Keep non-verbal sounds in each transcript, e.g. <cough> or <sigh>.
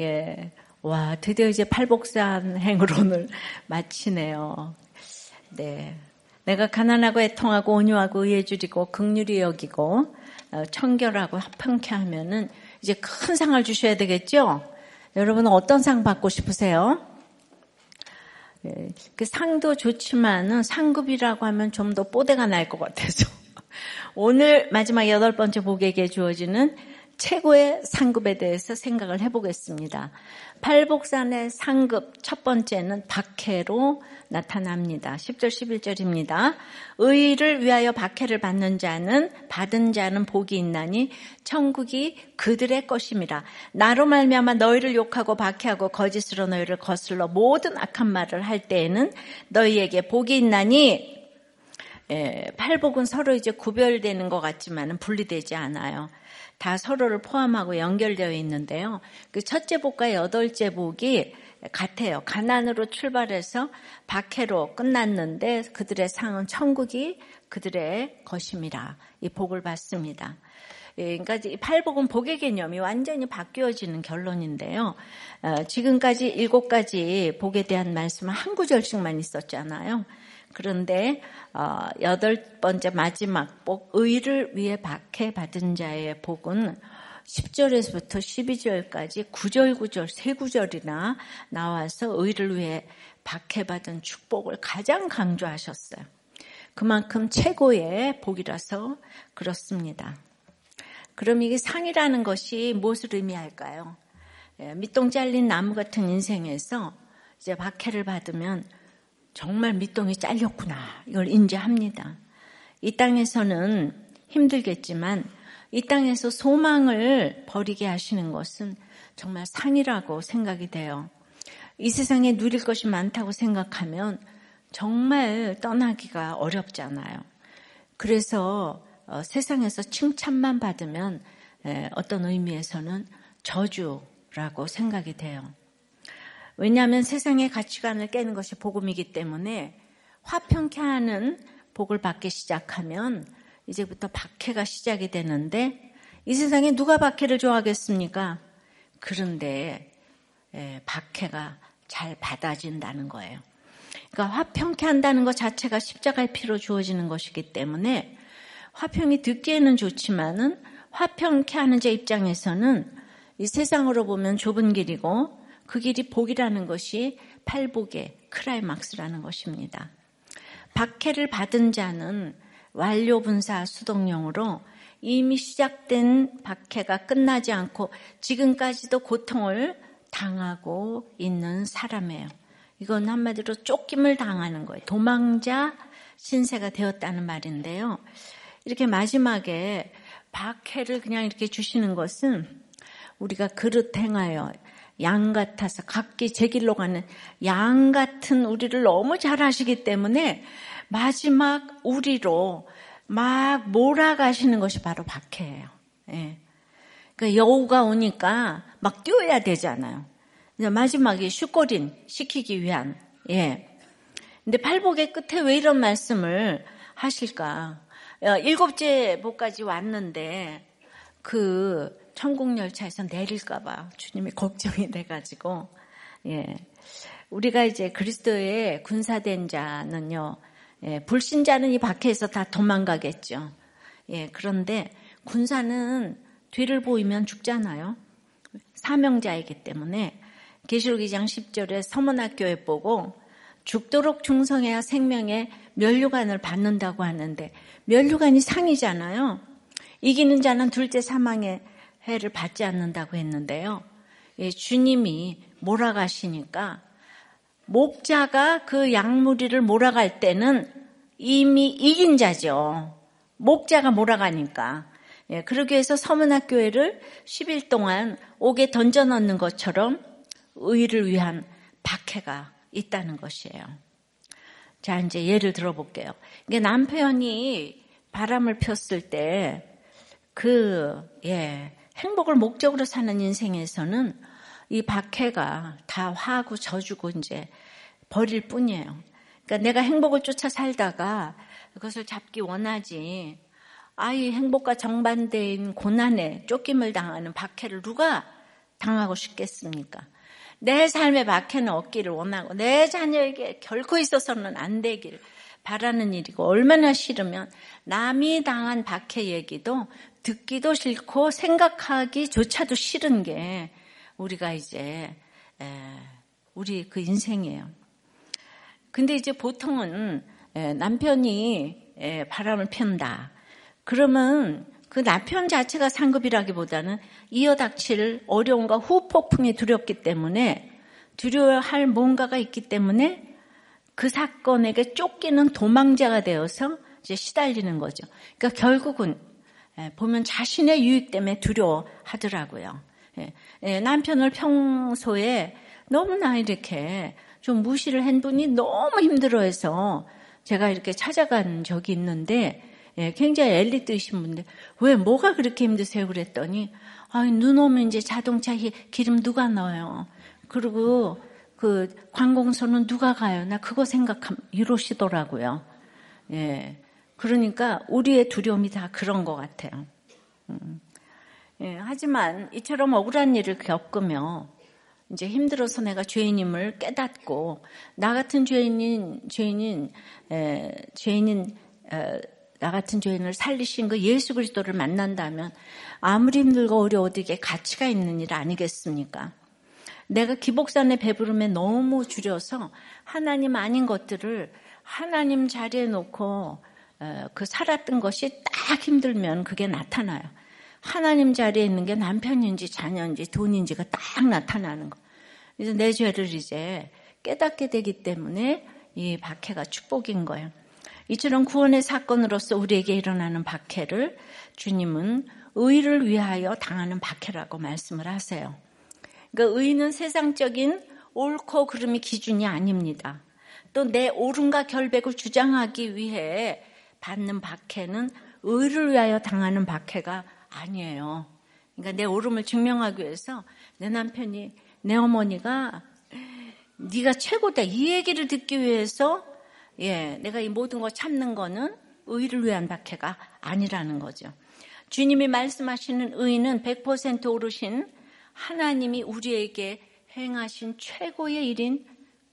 예. 와, 드디어 이제 팔복산 행을 오늘 <laughs> 마치네요. 네. 내가 가난하고 애통하고 온유하고 의해주리고 극률이 여기고 어, 청결하고 합평케 하면은 이제 큰 상을 주셔야 되겠죠? 여러분은 어떤 상 받고 싶으세요? 예, 그 상도 좋지만은 상급이라고 하면 좀 더 뽀대가 날 것 같아서 <laughs> 오늘 마지막 여덟 번째 복에게 주어지는 최고의 상급에 대해서 생각을 해보겠습니다. 팔복산의 상급 첫 번째는 박해로 나타납니다. 10절 11절입니다. 의를 위하여 박해를 받는 자는 받은 자는 복이 있나니 천국이 그들의 것입니다. 나로 말미암아 너희를 욕하고 박해하고 거짓으로 너희를 거슬러 모든 악한 말을 할 때에는 너희에게 복이 있나니 예, 팔복은 서로 이제 구별되는 것 같지만 분리되지 않아요. 다 서로를 포함하고 연결되어 있는데요. 그 첫째 복과 여덟째 복이 같아요. 가난으로 출발해서 박해로 끝났는데 그들의 상은 천국이 그들의 것입니다. 이 복을 받습니다. 예, 그러니까 이 팔복은 복의 개념이 완전히 바뀌어지는 결론인데요. 어, 지금까지 일곱 가지 복에 대한 말씀은 한 구절씩만 있었잖아요. 그런데 어, 여덟 번째 마지막 복 의를 위해 박해 받은 자의 복은 10절에서부터 12절까지 9절 9절 세 구절이나 나와서 의를 위해 박해받은 축복을 가장 강조하셨어요. 그만큼 최고의 복이라서 그렇습니다. 그럼 이게 상이라는 것이 무엇을 의미할까요? 예, 밑동 잘린 나무 같은 인생에서 이제 박해를 받으면 정말 밑동이 잘렸구나. 이걸 인지합니다. 이 땅에서는 힘들겠지만 이 땅에서 소망을 버리게 하시는 것은 정말 상이라고 생각이 돼요. 이 세상에 누릴 것이 많다고 생각하면 정말 떠나기가 어렵잖아요. 그래서 어, 세상에서 칭찬만 받으면 어떤 의미에서는 저주라고 생각이 돼요. 왜냐하면 세상의 가치관을 깨는 것이 복음이기 때문에 화평케 하는 복을 받기 시작하면 이제부터 박해가 시작이 되는데 이 세상에 누가 박해를 좋아하겠습니까? 그런데 예, 박해가 잘 받아진다는 거예요. 그러니까 화평케 한다는 것 자체가 십자가의 피로 주어지는 것이기 때문에 화평이 듣기에는 좋지만은 화평케 하는 제 입장에서는 이 세상으로 보면 좁은 길이고 그 길이 복이라는 것이 팔복의 크라이막스라는 것입니다. 박해를 받은 자는 완료 분사 수동용으로 이미 시작된 박해가 끝나지 않고 지금까지도 고통을 당하고 있는 사람이에요. 이건 한마디로 쫓김을 당하는 거예요. 도망자 신세가 되었다는 말인데요. 이렇게 마지막에 박해를 그냥 이렇게 주시는 것은 우리가 그릇 행하여 양 같아서 각기 제 길로 가는 양 같은 우리를 너무 잘 아시기 때문에 마지막 우리로 막 몰아가시는 것이 바로 박해예요. 예. 그 여우가 오니까 막 뛰어야 되잖아요. 마지막에 슈꼬린 시키기 위한 예. 근데 팔복의 끝에 왜 이런 말씀을 하실까? 어, 일곱째 복까지 왔는데 그 천국 열차에서 내릴까봐 주님이 걱정이 돼가지고, 예. 우리가 이제 그리스도의 군사된 자는요, 예, 불신자는 이 밖에서 다 도망가겠죠. 예, 그런데 군사는 뒤를 보이면 죽잖아요. 사명자이기 때문에 계시록 2장 10절에 서문학교에 보고 죽도록 충성해야 생명의 면류관을 받는다고 하는데 면류관이 상이잖아요. 이기는 자는 둘째 사망에 해를 받지 않는다고 했는데요. 예, 주님이 몰아가시니까 목자가 그 양무리를 몰아갈 때는 이미 이긴 자죠. 목자가 몰아가니까. 예, 그러기 위해서 서문학교회를 10일 동안 옥에 던져 넣는 것처럼 의를 위한 박해가 있다는 것이에요. 자, 이제 예를 들어볼게요. 이게 남편이 바람을 폈을 때, 그, 예, 행복을 목적으로 사는 인생에서는 이 박해가 다 화하고 져주고 이제 버릴 뿐이에요. 그러니까 내가 행복을 쫓아 살다가 그것을 잡기 원하지. 아이 행복과 정반대인 고난에 쫓김을 당하는 박해를 누가 당하고 싶겠습니까? 내 삶의 박해는 없기를 원하고 내 자녀에게 결코 있어서는 안 되길 바라는 일이고 얼마나 싫으면 남이 당한 박해 얘기도 듣기도 싫고 생각하기조차도 싫은 게 우리가 이제 우리 그 인생이에요. 근데 이제 보통은 남편이 바람을 편다. 그러면 그 남편 자체가 상급이라기보다는 이어닥칠 어려움과 후폭풍이 두렵기 때문에 두려워할 뭔가가 있기 때문에 그 사건에게 쫓기는 도망자가 되어서 이제 시달리는 거죠. 그러니까 결국은 보면 자신의 유익 때문에 두려워하더라고요. 남편을 평소에 너무나 이렇게 좀 무시를 한 분이 너무 힘들어해서 제가 이렇게 찾아간 적이 있는데 예, 굉장히 엘리트이신 분인데 왜 뭐가 그렇게 힘드세요? 그랬더니 아, 눈 오면 이제 자동차 기름 누가 넣어요? 그리고 그 관공서는 누가 가요? 나 그거 생각함 이러시더라고요. 예. 그러니까 우리의 두려움이 다 그런 것 같아요. 음. 예, 하지만 이처럼 억울한 일을 겪으며 이제 힘들어서 내가 죄인임을 깨닫고 나 같은 죄인인 죄인인 에, 죄인인 에, 나 같은 죄인을 살리신 그 예수 그리스도를 만난다면 아무리 힘들고 어려워도 이게 가치가 있는 일 아니겠습니까? 내가 기복산의 배부름에 너무 줄여서 하나님 아닌 것들을 하나님 자리에 놓고 그 살았던 것이 딱 힘들면 그게 나타나요. 하나님 자리에 있는 게 남편인지 자녀인지 돈인지가 딱 나타나는 거. 그래서 내 죄를 이제 깨닫게 되기 때문에 이 박해가 축복인 거예요. 이처럼 구원의 사건으로서 우리에게 일어나는 박해를 주님은 의를 위하여 당하는 박해라고 말씀을 하세요. 그러니까 의는 세상적인 옳고 그름이 기준이 아닙니다. 또 내 옳음과 결백을 주장하기 위해 받는 박해는 의를 위하여 당하는 박해가 아니에요. 그러니까 내 옳음을 증명하기 위해서 내 남편이 내 어머니가 네가 최고다 이 얘기를 듣기 위해서 예, 내가 이 모든 거 참는 거는 의를 위한 박해가 아니라는 거죠. 주님이 말씀하시는 의는 100% 오르신 하나님이 우리에게 행하신 최고의 일인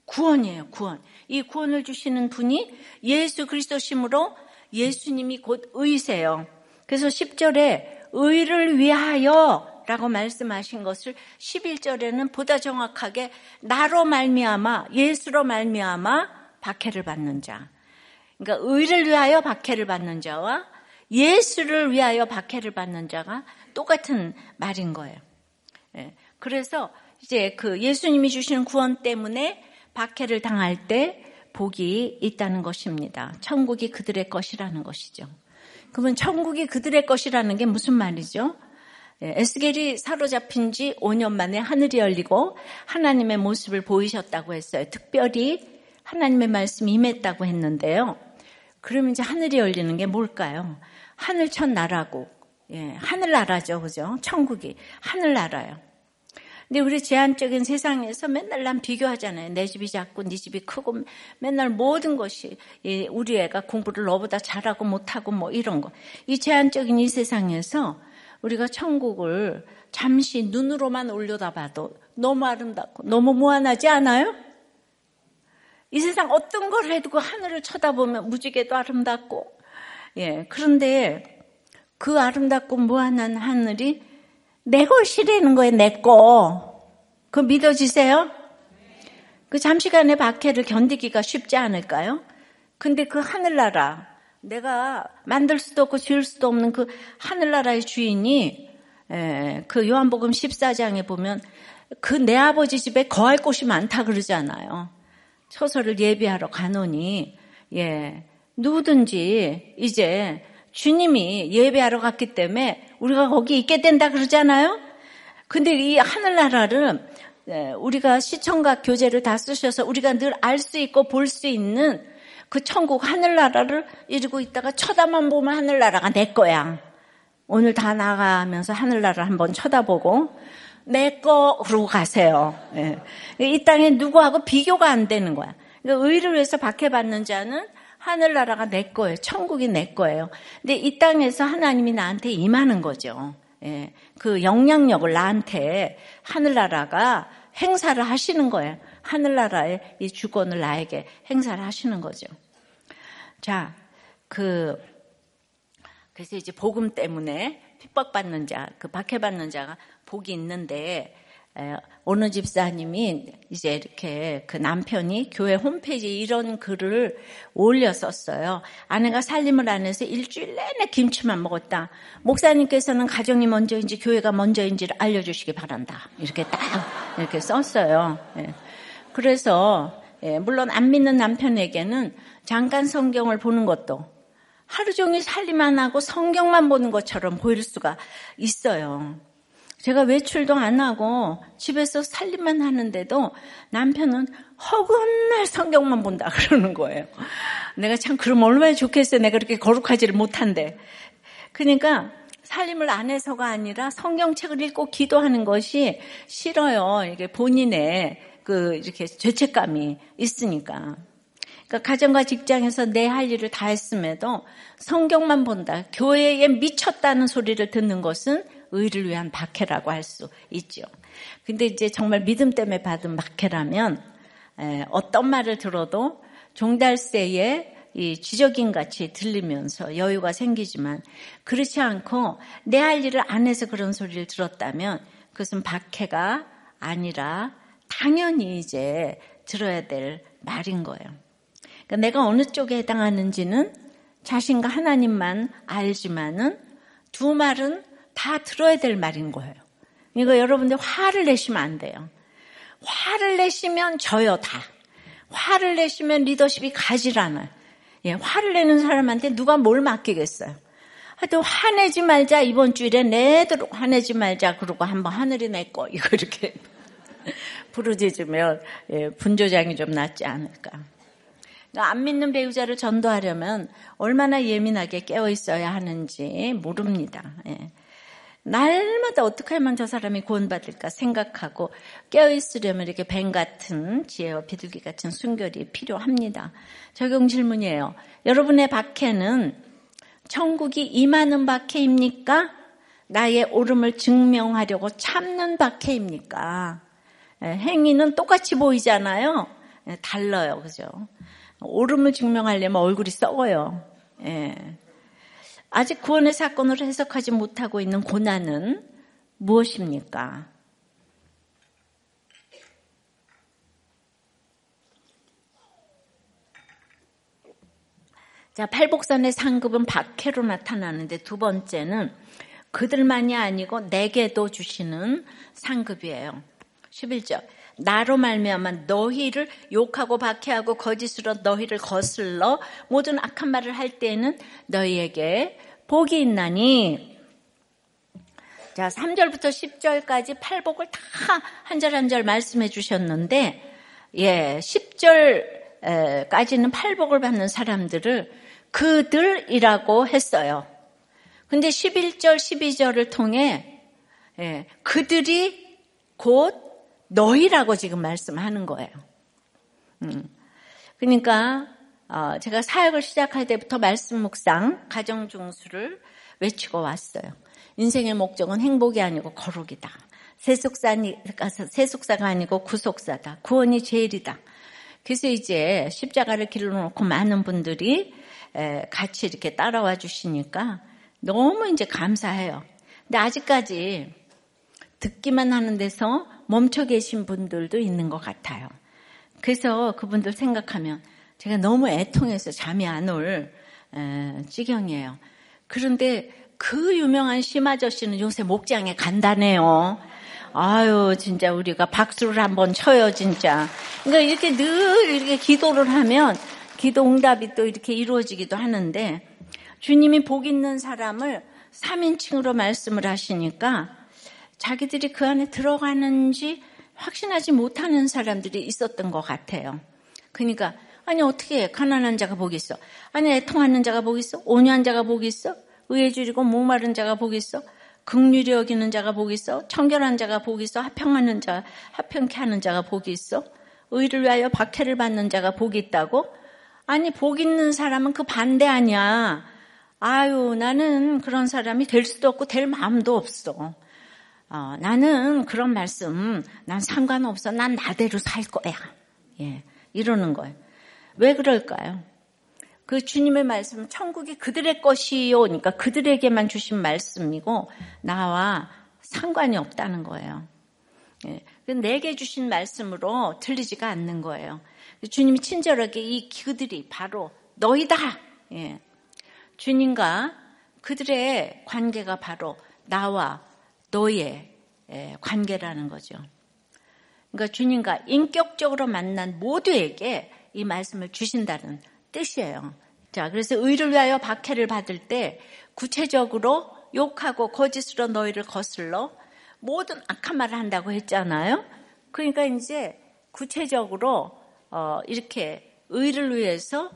구원이에요, 구원. 이 구원을 주시는 분이 예수 그리스도심으로 예수님이 곧 의세요. 그래서 10절에 의를 위하여 라고 말씀하신 것을 11절에는 보다 정확하게 나로 말미암아 예수로 말미암아 박해를 받는 자. 그러니까 의를 위하여 박해를 받는 자와 예수를 위하여 박해를 받는 자가 똑같은 말인 거예요. 예. 그래서 이제 그 예수님이 주시는 구원 때문에 박해를 당할 때 복이 있다는 것입니다. 천국이 그들의 것이라는 것이죠. 그러면 천국이 그들의 것이라는 게 무슨 말이죠? 예, 에스겔이 사로잡힌 지 5년 만에 하늘이 열리고 하나님의 모습을 보이셨다고 했어요. 특별히 하나님의 말씀이 임했다고 했는데요. 그러면 이제 하늘이 열리는 게 뭘까요? 하늘 첫 나라고, 예, 하늘나라죠. 그죠? 천국이. 하늘나라요. 근데 우리 제한적인 세상에서 맨날 남 비교하잖아요. 내 집이 작고 네 집이 크고 맨날 모든 것이 우리 애가 공부를 너보다 잘하고 못하고 뭐 이런 거. 이 제한적인 이 세상에서 우리가 천국을 잠시 눈으로만 올려다봐도 너무 아름답고 너무 무한하지 않아요? 이 세상 어떤 걸 해도 그 하늘을 쳐다보면 무지개도 아름답고, 예. 그런데 그 아름답고 무한한 하늘이 내 것이라는 거예요, 내 거. 그 믿어지세요? 그 잠시간의 박해를 견디기가 쉽지 않을까요? 근데 그 하늘나라, 내가 만들 수도 없고 지을 수도 없는 그 하늘나라의 주인이, 예, 그 요한복음 14장에 보면 그 내 아버지 집에 거할 곳이 많다 그러잖아요. 처소를 예비하러 가노니 예 누구든지 이제 주님이 예배하러 갔기 때문에 우리가 거기 있게 된다 그러잖아요. 근데 이 하늘나라를 예, 우리가 시청각 교재를 다 쓰셔서 우리가 늘 알 수 있고 볼 수 있는 그 천국 하늘나라를 이루고 있다가 쳐다만 보면 하늘나라가 내 거야. 오늘 다 나가면서 하늘나라를 한번 쳐다보고 내 거, 그러고 가세요. 예. 이 땅에 누구하고 비교가 안 되는 거야. 그러니까 의를 위해서 박해받는 자는 하늘나라가 내 거예요. 천국이 내 거예요. 근데 이 땅에서 하나님이 나한테 임하는 거죠. 예, 그 영향력을 나한테 하늘나라가 행사를 하시는 거예요. 하늘나라의 이 주권을 나에게 행사를 하시는 거죠. 자, 그, 그래서 이제 복음 때문에 핍박받는 자, 그 박해받는 자가 복이 있는데, 어느 집사님이 이제 이렇게 그 남편이 교회 홈페이지에 이런 글을 올렸었어요. 아내가 살림을 안 해서 일주일 내내 김치만 먹었다. 목사님께서는 가정이 먼저인지 교회가 먼저인지를 알려주시기 바란다. 이렇게 딱 이렇게 썼어요. 예. 그래서 예, 물론 안 믿는 남편에게는 잠깐 성경을 보는 것도 하루 종일 살림 안 하고 성경만 보는 것처럼 보일 수가 있어요. 제가 외출도 안 하고 집에서 살림만 하는데도 남편은 허구날 성경만 본다 <laughs> 그러는 거예요. 내가 참 그럼 얼마나 좋겠어요. 내가 그렇게 거룩하지를 못한데. 그러니까 살림을 안 해서가 아니라 성경책을 읽고 기도하는 것이 싫어요. 이게 본인의 그 이렇게 죄책감이 있으니까. 그러니까 가정과 직장에서 내 할 일을 다 했음에도 성경만 본다. 교회에 미쳤다는 소리를 듣는 것은 의를 위한 박해라고 할 수 있죠. 근데 이제 정말 믿음 때문에 받은 박해라면 어떤 말을 들어도 종달새에 이 지적인 같이 들리면서 여유가 생기지만 그렇지 않고 내 할 일을 안 해서 그런 소리를 들었다면 그것은 박해가 아니라 당연히 이제 들어야 될 말인 거예요. 그러니까 내가 어느 쪽에 해당하는지는 자신과 하나님만 알지만은 두 말은 다 들어야 될 말인 거예요. 이거 여러분들 화를 내시면 안 돼요. 화를 내시면 져요, 다. 화를 내시면 리더십이 가질 않아요. 예, 화를 내는 사람한테 누가 뭘 맡기겠어요? 하여튼 화내지 말자, 이번 주일에 내도록 화내지 말자, 그러고 한번 하늘이 내 거, <laughs> 이거 이렇게 부르짖으면, 예, 분조장이 좀 낫지 않을까. 그러니까 안 믿는 배우자를 전도하려면 얼마나 예민하게 깨어 있어야 하는지 모릅니다. 예. 날마다 어떻게 하면 저 사람이 구원받을까 생각하고 깨어있으려면 이렇게 뱀 같은 지혜와 비둘기 같은 순결이 필요합니다. 적용 질문이에요. 여러분의 박해는 천국이 임하는 박해입니까? 나의 옳음을 증명하려고 참는 박해입니까? 예, 행위는 똑같이 보이잖아요. 예, 달라요. 그죠? 옳음을 증명하려면 얼굴이 썩어요. 예. 아직 구원의 사건을 해석하지 못하고 있는 고난은 무엇입니까? 자, 팔복선의 상급은 박해로 나타나는데 두 번째는 그들만이 아니고 내게도 주시는 상급이에요. 11절. 나로 말미암아 너희를 욕하고 박해하고 거짓으로 너희를 거슬러 모든 악한 말을 할 때에는 너희에게 복이 있나니 자 3절부터 10절까지 팔복을 다 한 절 한 절 말씀해 주셨는데 예 10절까지는 팔복을 받는 사람들을 그들이라고 했어요. 근데 11절 12절을 통해 예, 그들이 곧 너희라고 지금 말씀하는 거예요. 음. 그러니까 어, 제가 사역을 시작할 때부터 말씀 묵상, 가정 중수를 외치고 왔어요. 인생의 목적은 행복이 아니고 거룩이다. 세속사가 아니고 구속사다. 구원이 제일이다. 그래서 이제 십자가를 길러놓고 많은 분들이 같이 이렇게 따라와 주시니까 너무 이제 감사해요. 근데 아직까지 듣기만 하는 데서 멈춰 계신 분들도 있는 것 같아요. 그래서 그분들 생각하면 제가 너무 애통해서 잠이 안 올 지경이에요. 그런데 그 유명한 심아저씨는 요새 목장에 간다네요. 아유, 진짜 우리가 박수를 한번 쳐요, 진짜. 그러니까 이렇게 늘 이렇게 기도를 하면 기도 응답이 또 이렇게 이루어지기도 하는데 주님이 복 있는 사람을 3인칭으로 말씀을 하시니까 자기들이 그 안에 들어가는지 확신하지 못하는 사람들이 있었던 것 같아요. 그러니까 아니 어떻게 가난한 자가 복이 있어? 아니 애통하는 자가 복이 있어? 온유한 자가 복이 있어? 줄이고 목마른 자가 복이 있어? 극률이 여기는 자가 복이 있어? 청결한 자가 복이 있어? 합평하는 자, 합평케 하는 자가 복이 있어? 의를 위하여 박해를 받는 자가 복이 있다고? 아니 복 있는 사람은 그 반대 아니야. 아유, 나는 그런 사람이 될 수도 없고 될 마음도 없어. 어, 나는 그런 말씀, 난 상관없어. 난 나대로 살 거야. 예, 이러는 거예요. 왜 그럴까요? 그 주님의 말씀은 천국이 그들의 것이요. 그러니까 그들에게만 주신 말씀이고 나와 상관이 없다는 거예요. 예, 내게 주신 말씀으로 틀리지가 않는 거예요. 주님이 친절하게 이 그들이 바로 너희다. 예. 주님과 그들의 관계가 바로 나와 너의 예, 관계라는 거죠. 그러니까 주님과 인격적으로 만난 모두에게 이 말씀을 주신다는 뜻이에요. 자, 그래서 의를 위하여 박해를 받을 때 구체적으로 욕하고 거짓으로 너희를 거슬러 모든 악한 말을 한다고 했잖아요. 그러니까 이제 구체적으로 어, 이렇게 의를 위해서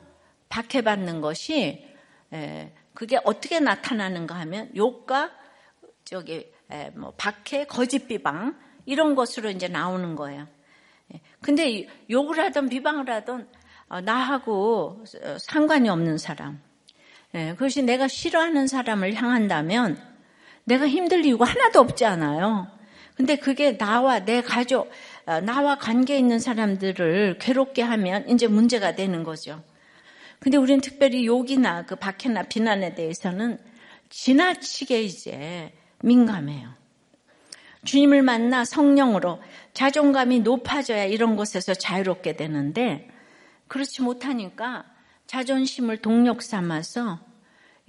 박해받는 것이 에, 그게 어떻게 나타나는가 하면 욕과 저기 에, 뭐 박해, 거짓 비방 이런 것으로 이제 나오는 거예요. 예. 근데 욕을 하든 비방을 하든 어, 나하고 상관이 없는 사람. 예, 그것이 내가 싫어하는 사람을 향한다면 내가 힘들 이유가 하나도 없지 않아요. 근데 그게 나와 내 가족, 어, 나와 관계 있는 사람들을 괴롭게 하면 이제 문제가 되는 거죠. 근데 우리는 특별히 욕이나 그 박해나 비난에 대해서는 지나치게 이제 민감해요. 주님을 만나 성령으로 자존감이 높아져야 이런 곳에서 자유롭게 되는데 그렇지 못하니까 자존심을 동력 삼아서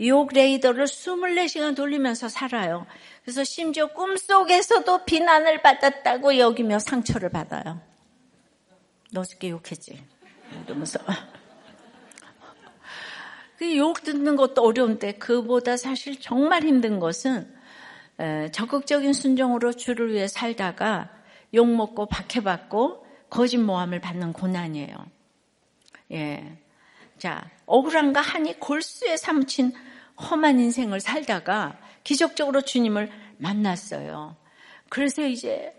욕 레이더를 24시간 돌리면서 살아요. 그래서 심지어 꿈속에서도 비난을 받았다고 여기며 상처를 받아요. 너 어저께 욕했지? 이러면서. <laughs> 그 욕 듣는 것도 어려운데 그보다 사실 정말 힘든 것은 적극적인 순종으로 주를 위해 살다가 욕먹고 박해받고 거짓 모함을 받는 고난이에요. 예. 자, 억울함과 한이 골수에 사무친 험한 인생을 살다가 기적적으로 주님을 만났어요. 그래서 이제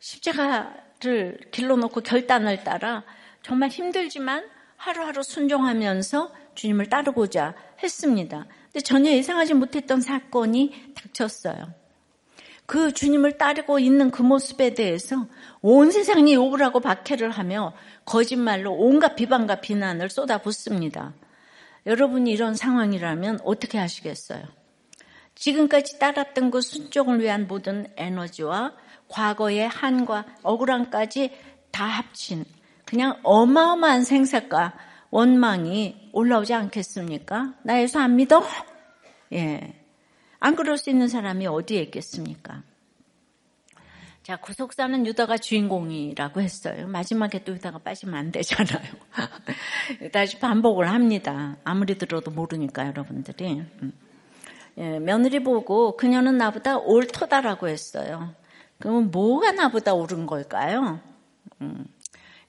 십자가를 길러 놓고 결단을 따라 정말 힘들지만 하루하루 순종하면서 주님을 따르고자 했습니다. 근데 전혀 예상하지 못했던 사건이 닥쳤어요. 그 주님을 따르고 있는 그 모습에 대해서 온 세상이 욕을 하고 박해를 하며 거짓말로 온갖 비방과 비난을 쏟아붓습니다. 여러분이 이런 상황이라면 어떻게 하시겠어요? 지금까지 따랐던 그 순종을 위한 모든 에너지와 과거의 한과 억울함까지 다 합친 그냥 어마어마한 생사과 원망이 올라오지 않겠습니까? 나 예수 안 믿어? 예. 안 그럴 수 있는 사람이 어디에 있겠습니까? 자, 구속사는 유다가 주인공이라고 했어요. 마지막에 또 유다가 빠지면 안 되잖아요. <laughs> 다시 반복을 합니다. 아무리 들어도 모르니까 여러분들이. 음. 예, 며느리 보고 그녀는 나보다 옳다라고 했어요. 그러면 뭐가 나보다 옳은 걸까요? 음.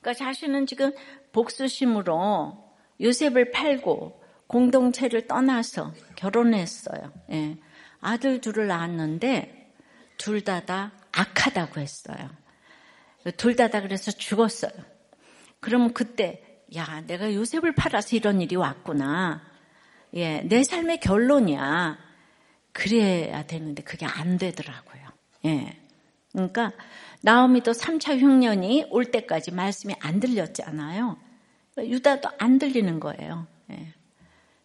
그러니까 자신은 지금 복수심으로 요셉을 팔고 공동체를 떠나서 결혼했어요. 예. 아들 둘을 낳았는데 둘 다 다 악하다고 했어요. 둘 다 다 그래서 죽었어요. 그러면 그때 야 내가 요셉을 팔아서 이런 일이 왔구나. 예, 내 삶의 결론이야. 그래야 되는데 그게 안 되더라고요. 예. 그러니까 나오미도 3차 흉년이 올 때까지 말씀이 안 들렸잖아요. 유다도 안 들리는 거예요. 예.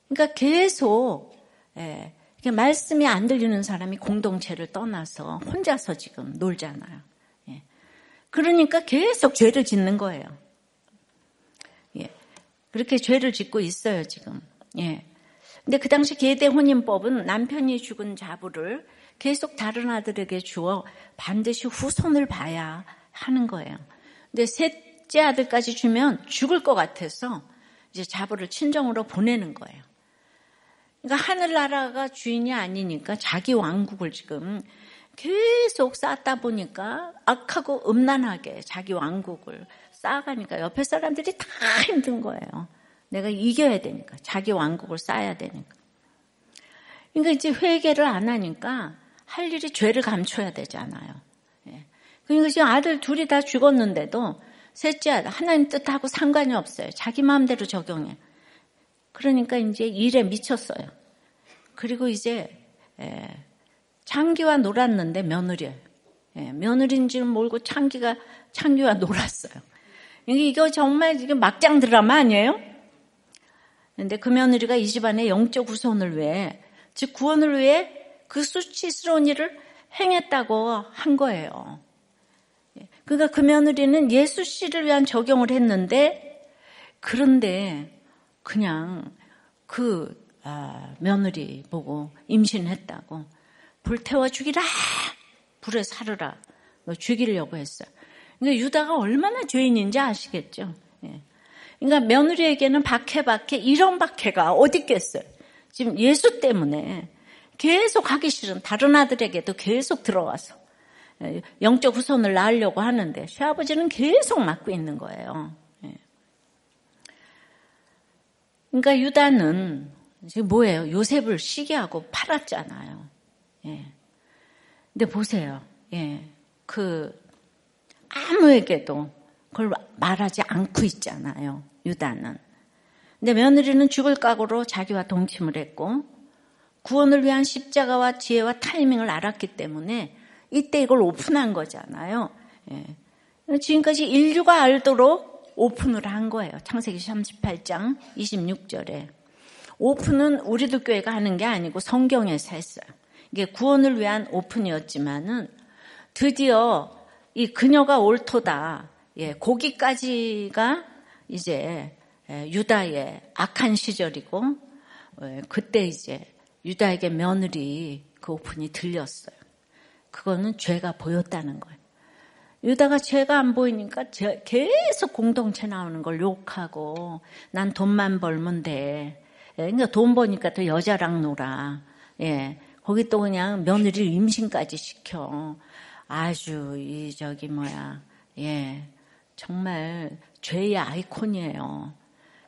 그러니까 계속 예. 말씀이 안 들리는 사람이 공동체를 떠나서 혼자서 지금 놀잖아요. 예. 그러니까 계속 죄를 짓는 거예요. 예. 그렇게 죄를 짓고 있어요, 지금. 예. 근데 그 당시 계대 혼인법은 남편이 죽은 자부를 계속 다른 아들에게 주어 반드시 후손을 봐야 하는 거예요. 근데 셋째 아들까지 주면 죽을 것 같아서 이제 자부를 친정으로 보내는 거예요. 그러니까 하늘나라가 주인이 아니니까 자기 왕국을 지금 계속 쌓다 보니까 악하고 음란하게 자기 왕국을 쌓아가니까 옆에 사람들이 다 힘든 거예요. 내가 이겨야 되니까 자기 왕국을 쌓아야 되니까. 그러니까 이제 회개를 안 하니까 할 일이 죄를 감춰야 되잖아요. 예. 그러니까 지금 아들 둘이 다 죽었는데도 셋째 아들 하나님 뜻하고 상관이 없어요. 자기 마음대로 적용해. 그러니까 이제 일에 미쳤어요. 그리고 이제 창기와 놀았는데 며느리 예, 며느리인 줄 모르고 창기가 창기와 놀았어요. 이거 정말 이게 막장 드라마 아니에요? 근데 그 며느리가 이 집안의 영적 후손을 위해, 즉 구원을 위해 그 수치스러운 일을 행했다고 한 거예요. 예, 그러니까 그 며느리는 예수 씨를 위한 적용을 했는데, 그런데 그냥 그 아, 며느리 보고 임신했다고 불태워 죽이라, 불에 사르라, 죽이려고 했어요. 그러니까 유다가 얼마나 죄인인지 아시겠죠? 예. 그러니까 며느리에게는 박해 박해 이런 박해가 어디 있겠어요? 지금 예수 때문에 계속 하기 싫은 다른 아들에게도 계속 들어와서 예, 영적 후손을 낳으려고 하는데 시아버지는 계속 맡고 있는 거예요. 예. 그러니까 유다는 지금 뭐예요? 요셉을 시기하고 팔았잖아요. 예. 근데 보세요. 예. 그 아무에게도 그걸 말하지 않고 있잖아요. 유다는. 근데 며느리는 죽을 각오로 자기와 동침을 했고 구원을 위한 십자가와 지혜와 타이밍을 알았기 때문에 이때 이걸 오픈한 거잖아요. 예. 지금까지 인류가 알도록 오픈을 한 거예요. 창세기 38장 26절에. 오픈은 우리도 교회가 하는 게 아니고 성경에서 했어요. 이게 구원을 위한 오픈이었지만은 드디어 이 그녀가 옳도다. 예, 거기까지가 이제 예, 유다의 악한 시절이고 예, 그때 이제 유다에게 며느리 그 오픈이 들렸어요. 그거는 죄가 보였다는 거예요. 유다가 죄가 안 보이니까 계속 공동체 나오는 걸 욕하고 난 돈만 벌면 돼. 예, 그러니까 돈 버니까 또 여자랑 놀아. 예. 거기 또 그냥 며느리 임신까지 시켜. 아주 이 저기 뭐야 예 정말 죄의 아이콘이에요.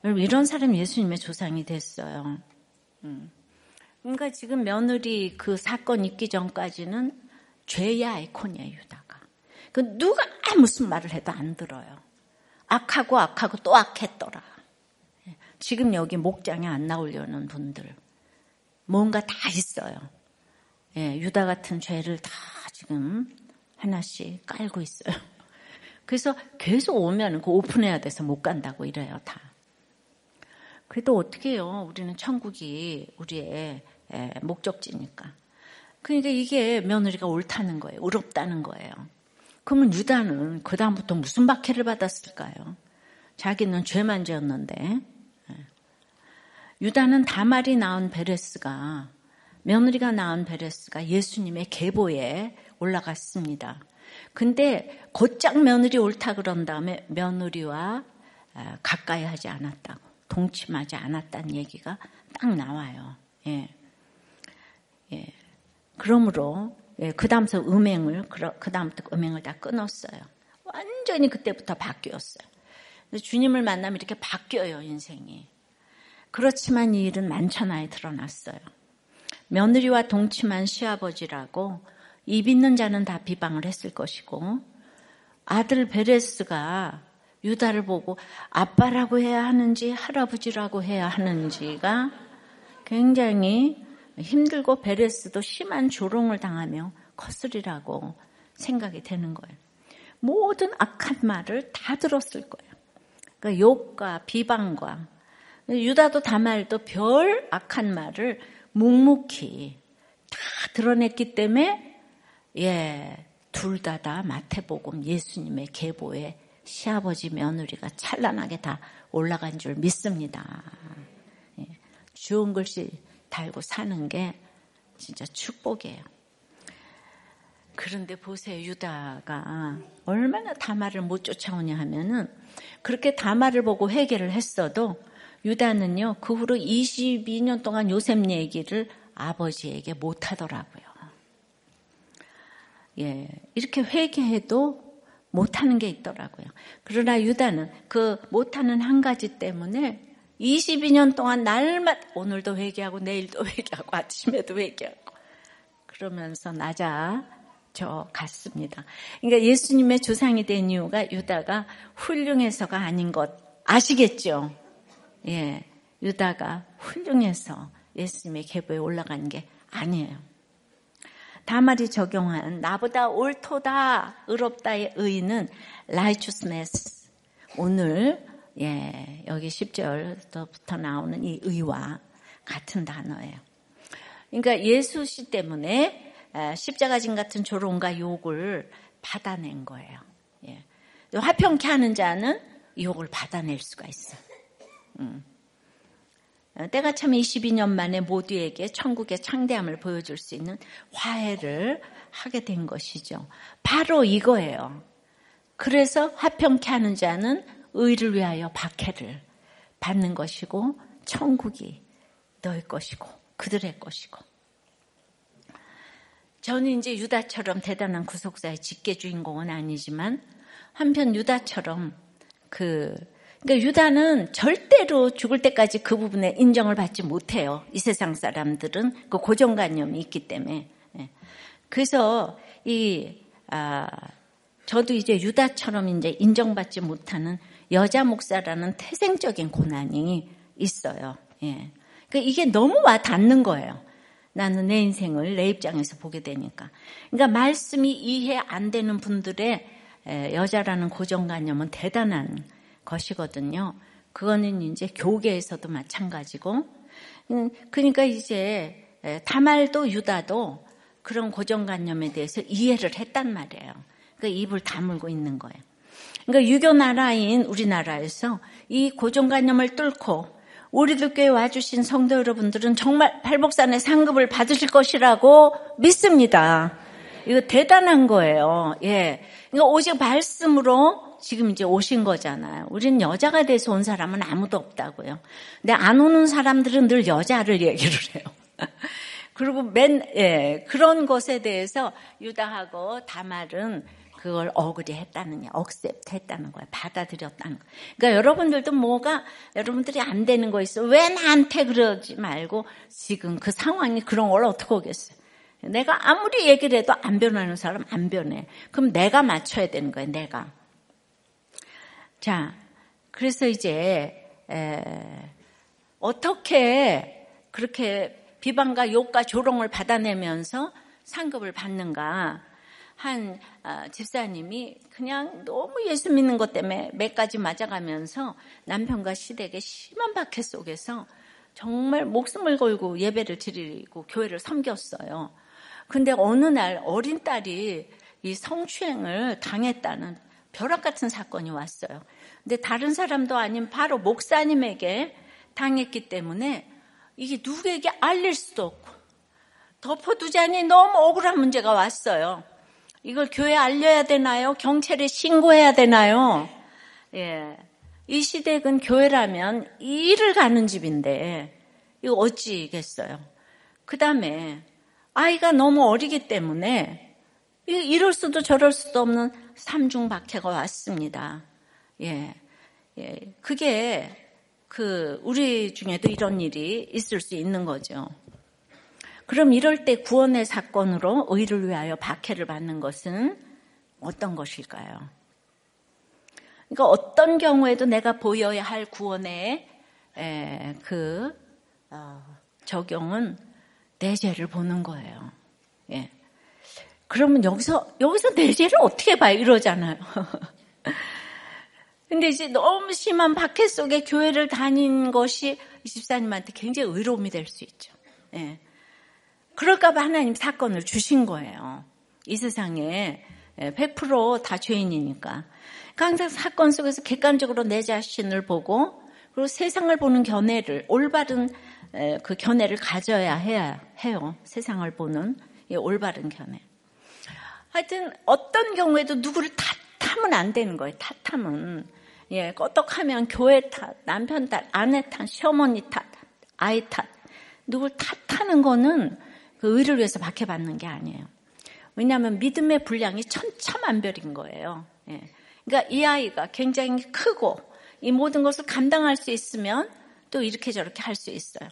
여러분 이런 사람 예수님의 조상이 됐어요. 음. 그러니까 지금 며느리 그 사건 있기 전까지는 죄의 아이콘이에요 유다가. 그 누가 무슨 말을 해도 안 들어요. 악하고 악하고 또 악했더라. 예. 지금 여기 목장에 안 나오려는 분들 뭔가 다 있어요. 예, 유다 같은 죄를 다 지금 하나씩 깔고 있어요. <laughs> 그래서 계속 오면 그 오픈해야 돼서 못 간다고 이래요, 다. 그래도 어떻게 해요? 우리는 천국이 우리의 목적지니까. 그러니까 이게 며느리가 옳다는 거예요. 의롭다는 거예요. 그러면 유다는 그다음부터 무슨 박해를 받았을까요? 자기는 죄만 지었는데. 유다는 다말이 낳은 베레스가 며느리가 낳은 베레스가 예수님의 계보에 올라갔습니다. 근데 곧장 며느리 옳다 그런 다음에 며느리와 아, 가까이 하지 않았다고 동침하지 않았다는 얘기가 딱 나와요. 예. 예. 그러므로 예, 그 다음서 음행을 그 다음부터 음행을 다 끊었어요. 완전히 그때부터 바뀌었어요. 주님을 만나면 이렇게 바뀌어요 인생이. 그렇지만 이 일은 만천하에 드러났어요. 며느리와 동침한 시아버지라고 입 있는 자는 다 비방을 했을 것이고 아들 베레스가 유다를 보고 아빠라고 해야 하는지 할아버지라고 해야 하는지가 굉장히 힘들고 베레스도 심한 조롱을 당하며 컸으리라고 생각이 되는 거예요. 모든 악한 말을 다 들었을 거예요. 그러니까 욕과 비방과 유다도 다말도 별 악한 말을 묵묵히 다 드러냈기 때문에 예, 둘 다 다 마태복음 예수님의 계보에 시아버지 며느리가 찬란하게 다 올라간 줄 믿습니다. 예, 좋은 글씨 달고 사는 게 진짜 축복이에요. 그런데 보세요, 유다가 얼마나 다말을 못 쫓아오냐 하면은 그렇게 다말을 보고 회개를 했어도 유다는요, 그 후로 22년 동안 요셉 얘기를 아버지에게 못 하더라고요. 예, 이렇게 회개해도 못하는 게 있더라고요. 그러나 유다는 그 못하는 한 가지 때문에 22년 동안 날마다 오늘도 회개하고 내일도 <laughs> 회개하고 아침에도 회개하고 그러면서 낮아 저 갔습니다. 그러니까 예수님의 조상이 된 이유가 유다가 훌륭해서가 아닌 것 아시겠죠? 예, 유다가 훌륭해서 예수님의 계보에 올라간 게 아니에요. 다말이 적용한 나보다 옳도다 의롭다의 의는 righteousness 오늘 예, 여기 10절부터 나오는 이 의와 같은 단어예요. 그러니까 예수 씨 때문에 십자가진 같은 조롱과 욕을 받아낸 거예요. 예. 화평케 하는 자는 욕을 받아낼 수가 있어요. 음. 때가 참 22년 만에 모두에게 천국의 창대함을 보여줄 수 있는 화해를 하게 된 것이죠. 바로 이거예요. 그래서 화평케 하는 자는 의를 위하여 박해를 받는 것이고 천국이 너의 것이고 그들의 것이고 저는 이제 유다처럼 대단한 구속사의 직계 주인공은 아니지만 한편 유다처럼 그 그러니까 유다는 절대로 죽을 때까지 그 부분에 인정을 받지 못해요. 이 세상 사람들은 그 고정관념이 있기 때문에. 예. 그래서 이 아, 저도 이제 유다처럼 이제 인정받지 못하는 여자 목사라는 태생적인 고난이 있어요. 예. 그러니까 이게 너무 와 닿는 거예요. 나는 내 인생을 내 입장에서 보게 되니까. 그러니까 말씀이 이해 안 되는 분들의 여자라는 고정관념은 대단한 것이거든요. 그거는 이제 교계에서도 마찬가지고, 음, 그러니까 이제 다말도 유다도 그런 고정관념에 대해서 이해를 했단 말이에요. 그러니까 입을 다물고 있는 거예요. 그러니까 유교 나라인 우리나라에서 이 고정관념을 뚫고 우리들 교회 와주신 성도 여러분들은 정말 팔복산의 상급을 받으실 것이라고 믿습니다. 이거 대단한 거예요. 예. 그러니까 오직 말씀으로 지금 이제 오신 거잖아요. 우리는 여자가 돼서 온 사람은 아무도 없다고요. 근데 안 오는 사람들은 늘 여자를 얘기를 해요. <laughs> 그리고 맨, 예, 그런 것에 대해서 유다하고 다말은 그걸 agree 했다느냐, accept 했다는 거예요. 받아들였다는 거예요. 그러니까 여러분들도 뭐가 여러분들이 안 되는 거 있어. 왜 나한테 그러지 말고 지금 그 상황이 그런 걸 어떻게 하겠어요. 내가 아무리 얘기를 해도 안 변하는 사람 안 변해. 그럼 내가 맞춰야 되는 거예요, 내가. 자, 그래서 이제 에, 어떻게 그렇게 비방과 욕과 조롱을 받아내면서 상급을 받는가? 한 아, 집사님이 그냥 너무 예수 믿는 것 때문에 몇 가지 맞아가면서 남편과 시댁의 심한 박해 속에서 정말 목숨을 걸고 예배를 드리고 교회를 섬겼어요. 근데 어느 날 어린 딸이 이 성추행을 당했다는 벼락 같은 사건이 왔어요. 근데 다른 사람도 아닌 바로 목사님에게 당했기 때문에 이게 누구에게 알릴 수도 없고 덮어두자니 너무 억울한 문제가 왔어요. 이걸 교회에 알려야 되나요? 경찰에 신고해야 되나요? 예. 이 시댁은 교회라면 일을 가는 집인데 이거 어찌겠어요? 그 다음에 아이가 너무 어리기 때문에 이럴 수도 저럴 수도 없는 삼중 박해가 왔습니다. 예. 예. 그게 그 우리 중에도 이런 일이 있을 수 있는 거죠. 그럼 이럴 때 구원의 사건으로 의를 위하여 박해를 받는 것은 어떤 것일까요? 그러니까 어떤 경우에도 내가 보여야 할 구원의 그 어, 적용은 내 죄를 보는 거예요. 예. 그러면 여기서, 여기서 내 죄를 어떻게 봐요? 이러잖아요. <laughs> 근데 이제 너무 심한 박해 속에 교회를 다닌 것이 이 집사님한테 굉장히 의로움이 될 수 있죠. 예. 그럴까봐 하나님 사건을 주신 거예요. 이 세상에 100%다 예, 죄인이니까. 그러니까 항상 사건 속에서 객관적으로 내 자신을 보고 그리고 세상을 보는 견해를 올바른 그 견해를 가져야 해야 해요. 세상을 보는 올바른 견해. 하여튼 어떤 경우에도 누구를 탓하면 안 되는 거예요. 탓하면 예 껐떡하면 교회 탓, 남편 탓, 아내 탓, 시어머니 탓, 아이 탓 누굴 탓하는 거는 그 의를 위해서 박해받는 게 아니에요. 왜냐하면 믿음의 분량이 천차만별인 거예요. 예. 그러니까 이 아이가 굉장히 크고 이 모든 것을 감당할 수 있으면 또 이렇게 저렇게 할 수 있어요.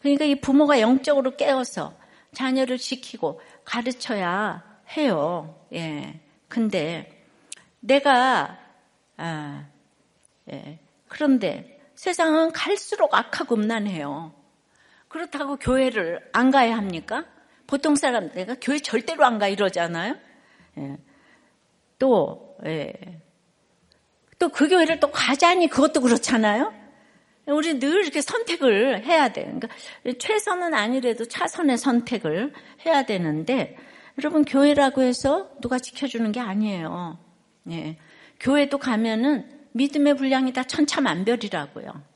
그러니까 이 부모가 영적으로 깨어서 자녀를 지키고 가르쳐야 해요. 예. 근데 내가 아, 예. 그런데 세상은 갈수록 악하고 음란해요. 그렇다고 교회를 안 가야 합니까? 보통 사람 내가 교회 절대로 안 가 이러잖아요. 예. 또, 예. 또그 교회를 또 가자니 그것도 그렇잖아요. 우리 늘 이렇게 선택을 해야 돼. 그러니까 최선은 아니래도 차선의 선택을 해야 되는데, 여러분, 교회라고 해서 누가 지켜주는 게 아니에요. 예. 교회도 가면은 믿음의 분량이 다 천차만별이라고요.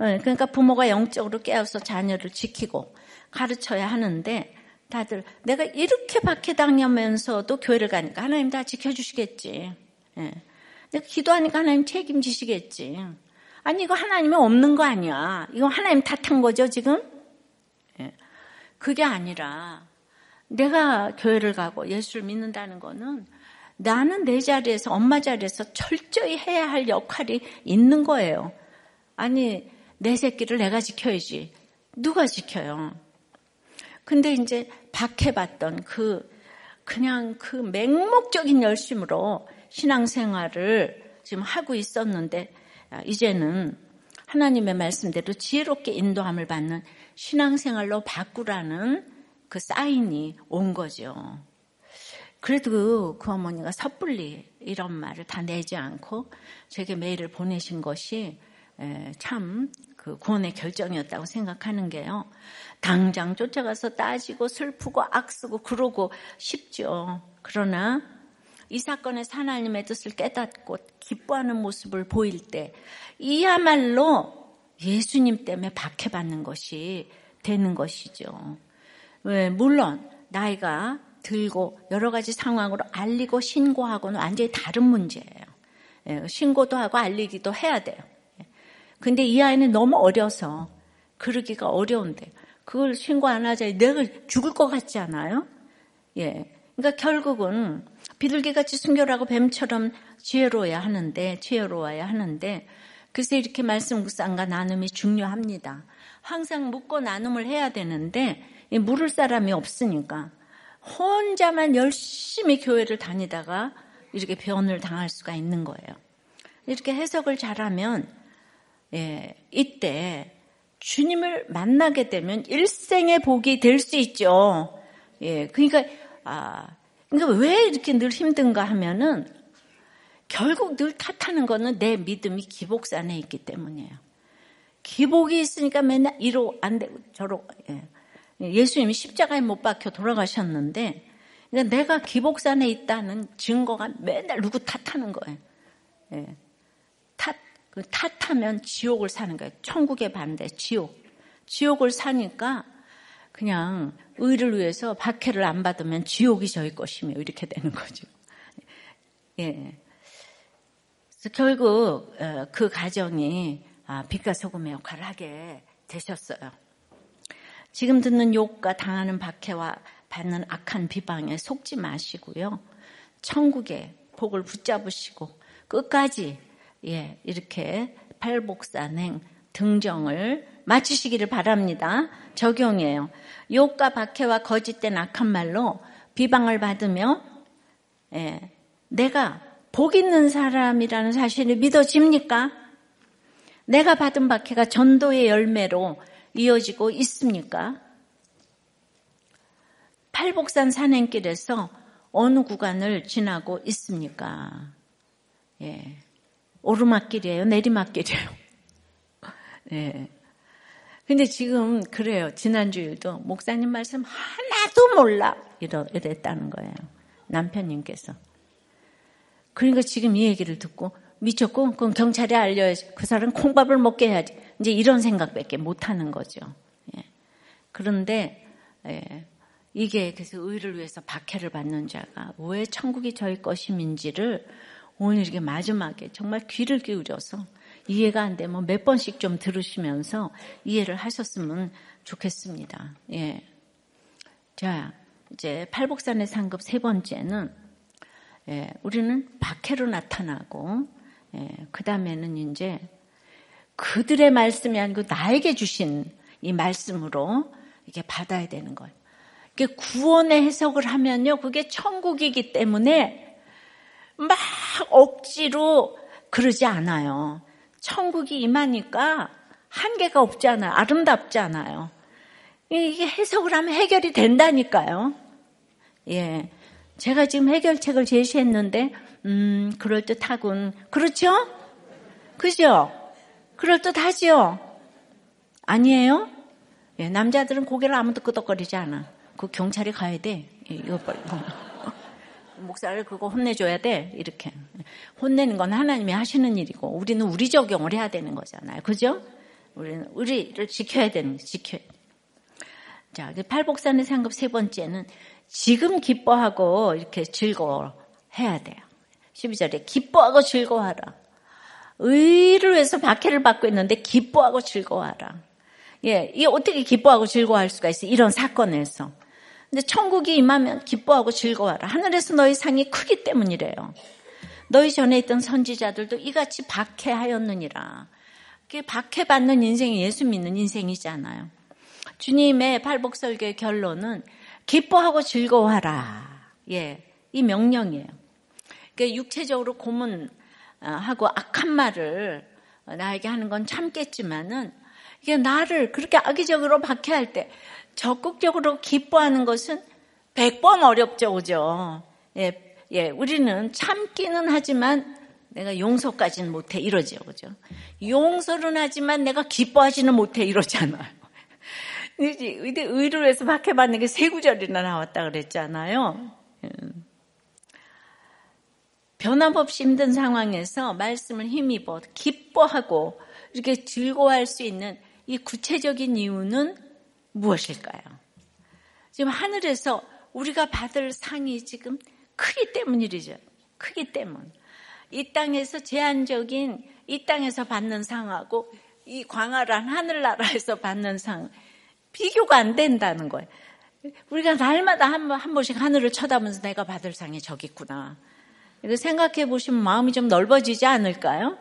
예. 그러니까 부모가 영적으로 깨어서 자녀를 지키고 가르쳐야 하는데, 다들 내가 이렇게 박해당하면서도 교회를 가니까 하나님 다 지켜주시겠지. 예. 내가 기도하니까 하나님 책임지시겠지. 아니 이거 하나님이 없는 거 아니야. 이거 하나님 탓한 거죠 지금? 예. 그게 아니라 내가 교회를 가고 예수를 믿는다는 거는 나는 내 자리에서 엄마 자리에서 철저히 해야 할 역할이 있는 거예요. 아니 내 새끼를 내가 지켜야지. 누가 지켜요? 근데 이제 박해봤던 그 그냥 그 맹목적인 열심으로 신앙생활을 지금 하고 있었는데 아, 이제는 하나님의 말씀대로 지혜롭게 인도함을 받는 신앙생활로 바꾸라는 그 사인이 온 거죠. 그래도 그 어머니가 섣불리 이런 말을 다 내지 않고 제게 메일을 보내신 것이 참 그 구원의 결정이었다고 생각하는 게요. 당장 쫓아가서 따지고 슬프고 악쓰고 그러고 싶죠. 그러나 이 사건에서 하나님의 뜻을 깨닫고 기뻐하는 모습을 보일 때 이야말로 예수님 때문에 박해받는 것이 되는 것이죠. 왜 물론 나이가 들고 여러 가지 상황으로 알리고 신고하고는 완전히 다른 문제예요. 예, 신고도 하고 알리기도 해야 돼요. 예. 근데 이 아이는 너무 어려서 그러기가 어려운데 그걸 신고 안 하자 내가 죽을 것 같지 않아요? 예. 그러니까 결국은 비둘기같이 순결하고 뱀처럼 지혜로워야 하는데 지혜로워야 하는데 그래서 이렇게 말씀 묵상과 나눔이 중요합니다. 항상 묻고 나눔을 해야 되는데 물을 사람이 없으니까 혼자만 열심히 교회를 다니다가 이렇게 변을 당할 수가 있는 거예요. 이렇게 해석을 잘하면 예, 이때 주님을 만나게 되면 일생의 복이 될 수 있죠. 예, 그러니까 아, 그러니까 왜 이렇게 늘 힘든가 하면은 결국 늘 탓하는 거는 내 믿음이 기복산에 있기 때문이에요. 기복이 있으니까 맨날 이로 안 되고 저로 예. 예수님이 십자가에 못 박혀 돌아가셨는데 그러니까 내가 기복산에 있다는 증거가 맨날 누구 탓하는 거예요. 예. 탓, 그 탓하면 지옥을 사는 거예요. 천국의 반대, 지옥. 지옥을 사니까 그냥 의를 위해서 박해를 안 받으면 지옥이 저희 것이며 이렇게 되는 거죠. 예. 결국 어, 그 가정이 아, 빛과 소금의 역할을 하게 되셨어요. 지금 듣는 욕과 당하는 박해와 받는 악한 비방에 속지 마시고요. 천국의 복을 붙잡으시고 끝까지 예, 이렇게 팔복산행 등정을 마치시기를 바랍니다. 적용이에요. 욕과 박해와 거짓된 악한 말로 비방을 받으며 예, 내가 복 있는 사람이라는 사실이 믿어집니까? 내가 받은 박해가 전도의 열매로 이어지고 있습니까? 팔복산 산행길에서 어느 구간을 지나고 있습니까? 예. 오르막길이에요? 내리막길이에요? 예. 근데 지금 그래요. 지난주에도 목사님 말씀 하나도 몰라. 이러, 이랬다는 거예요. 남편님께서. 그러니까 지금 이 얘기를 듣고 미쳤고 그럼 경찰에 알려야지. 그 사람 콩밥을 먹게 해야지. 이제 이런 생각밖에 못 하는 거죠. 예. 그런데 예. 이게 그래서 의를 위해서 박해를 받는 자가 왜 천국이 저희 것임인지를 오늘 이렇게 마지막에 정말 귀를 기울여서 이해가 안 되면 몇 번씩 좀 들으시면서 이해를 하셨으면 좋겠습니다. 예. 자, 이제 팔복산의 상급 세 번째는 예, 우리는 박해로 나타나고 예, 그 다음에는 이제 그들의 말씀이 아니고 나에게 주신 이 말씀으로 이게 받아야 되는 거예요. 이게 구원의 해석을 하면요, 그게 천국이기 때문에 막 억지로 그러지 않아요. 천국이 임하니까 한계가 없잖아요. 아름답잖아요. 이게 해석을 하면 해결이 된다니까요. 예. 제가 지금 해결책을 제시했는데, 음, 그럴듯하군. 그렇죠? 그죠? 그럴듯하죠? 아니에요? 예, 남자들은 고개를 아무도 끄덕거리지 않아. 그 경찰이 가야 돼. 예, 이거 빨리. 목사를 그거 혼내줘야 돼. 이렇게. 혼내는 건 하나님이 하시는 일이고, 우리는 우리 적용을 해야 되는 거잖아요. 그죠? 우리는 우리를 지켜야 되는, 지켜야 돼. 자, 그 팔복산의 상급 세 번째는 지금 기뻐하고 이렇게 즐거워 해야 돼요. 12절에 기뻐하고 즐거워하라. 의를 위해서 박해를 받고 있는데 기뻐하고 즐거워하라. 예, 이게 어떻게 기뻐하고 즐거워할 수가 있어요? 이런 사건에서. 근데 천국이 임하면 기뻐하고 즐거워하라. 하늘에서 너희 상이 크기 때문이래요. 너희 전에 있던 선지자들도 이같이 박해하였느니라. 그게 박해받는 인생이 예수 믿는 인생이잖아요. 주님의 팔복설교의 결론은 기뻐하고 즐거워하라. 예, 이 명령이에요. 그러니까 육체적으로 고문하고 악한 말을 나에게 하는 건 참겠지만은 이게 나를 그렇게 악의적으로 박해할 때 적극적으로 기뻐하는 것은 100번 어렵죠, 그죠? 예, 예, 우리는 참기는 하지만 내가 용서까지는 못해 이러죠, 그죠? 용서는 하지만 내가 기뻐하지는 못해 이러잖아요. <laughs> 이제 의를 해서 박해받는 게 세 구절이나 나왔다 그랬잖아요. 음. 변함없이 힘든 상황에서 말씀을 힘입어 기뻐하고 이렇게 즐거워할 수 있는 이 구체적인 이유는 무엇일까요? 지금 하늘에서 우리가 받을 상이 지금 크기 때문이죠. 크기 때문. 이 땅에서 제한적인 이 땅에서 받는 상하고 이 광활한 하늘나라에서 받는 상 비교가 안 된다는 거예요. 우리가 날마다 한, 번, 한 번씩 하늘을 쳐다보면서 내가 받을 상이 저기 있구나. 이거 생각해 보시면 마음이 좀 넓어지지 않을까요?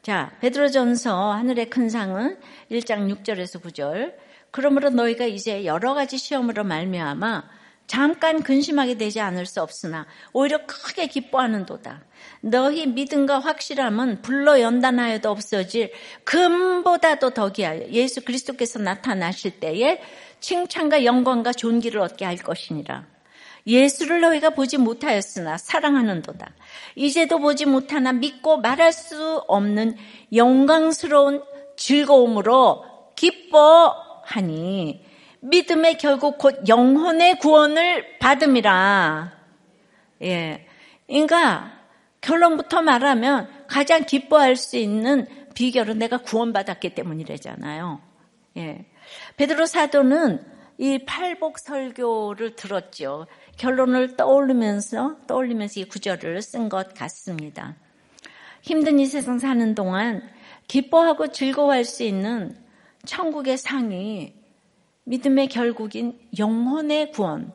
자, 베드로전서 하늘의 큰 상은 1장 6절에서 9절. 그러므로 너희가 이제 여러 가지 시험으로 말미암아 잠깐 근심하게 되지 않을 수 없으나 오히려 크게 기뻐하는도다. 너희 믿음과 확실함은 불로 연단하여도 없어질 금보다도 덕이하여 예수 그리스도께서 나타나실 때에 칭찬과 영광과 존귀를 얻게 할 것이니라. 예수를 너희가 보지 못하였으나 사랑하는도다. 이제도 보지 못하나 믿고 말할 수 없는 영광스러운 즐거움으로 기뻐 하니 믿음의 결국 곧 영혼의 구원을 받음이라. 예. 그러니까 결론부터 말하면 가장 기뻐할 수 있는 비결은 내가 구원받았기 때문이래잖아요. 예. 베드로 사도는 이 팔복 설교를 들었죠. 결론을 떠올리면서 떠올리면서 이 구절을 쓴 것 같습니다. 힘든 이 세상 사는 동안 기뻐하고 즐거워할 수 있는 천국의 상이 믿음의 결국인 영혼의 구원을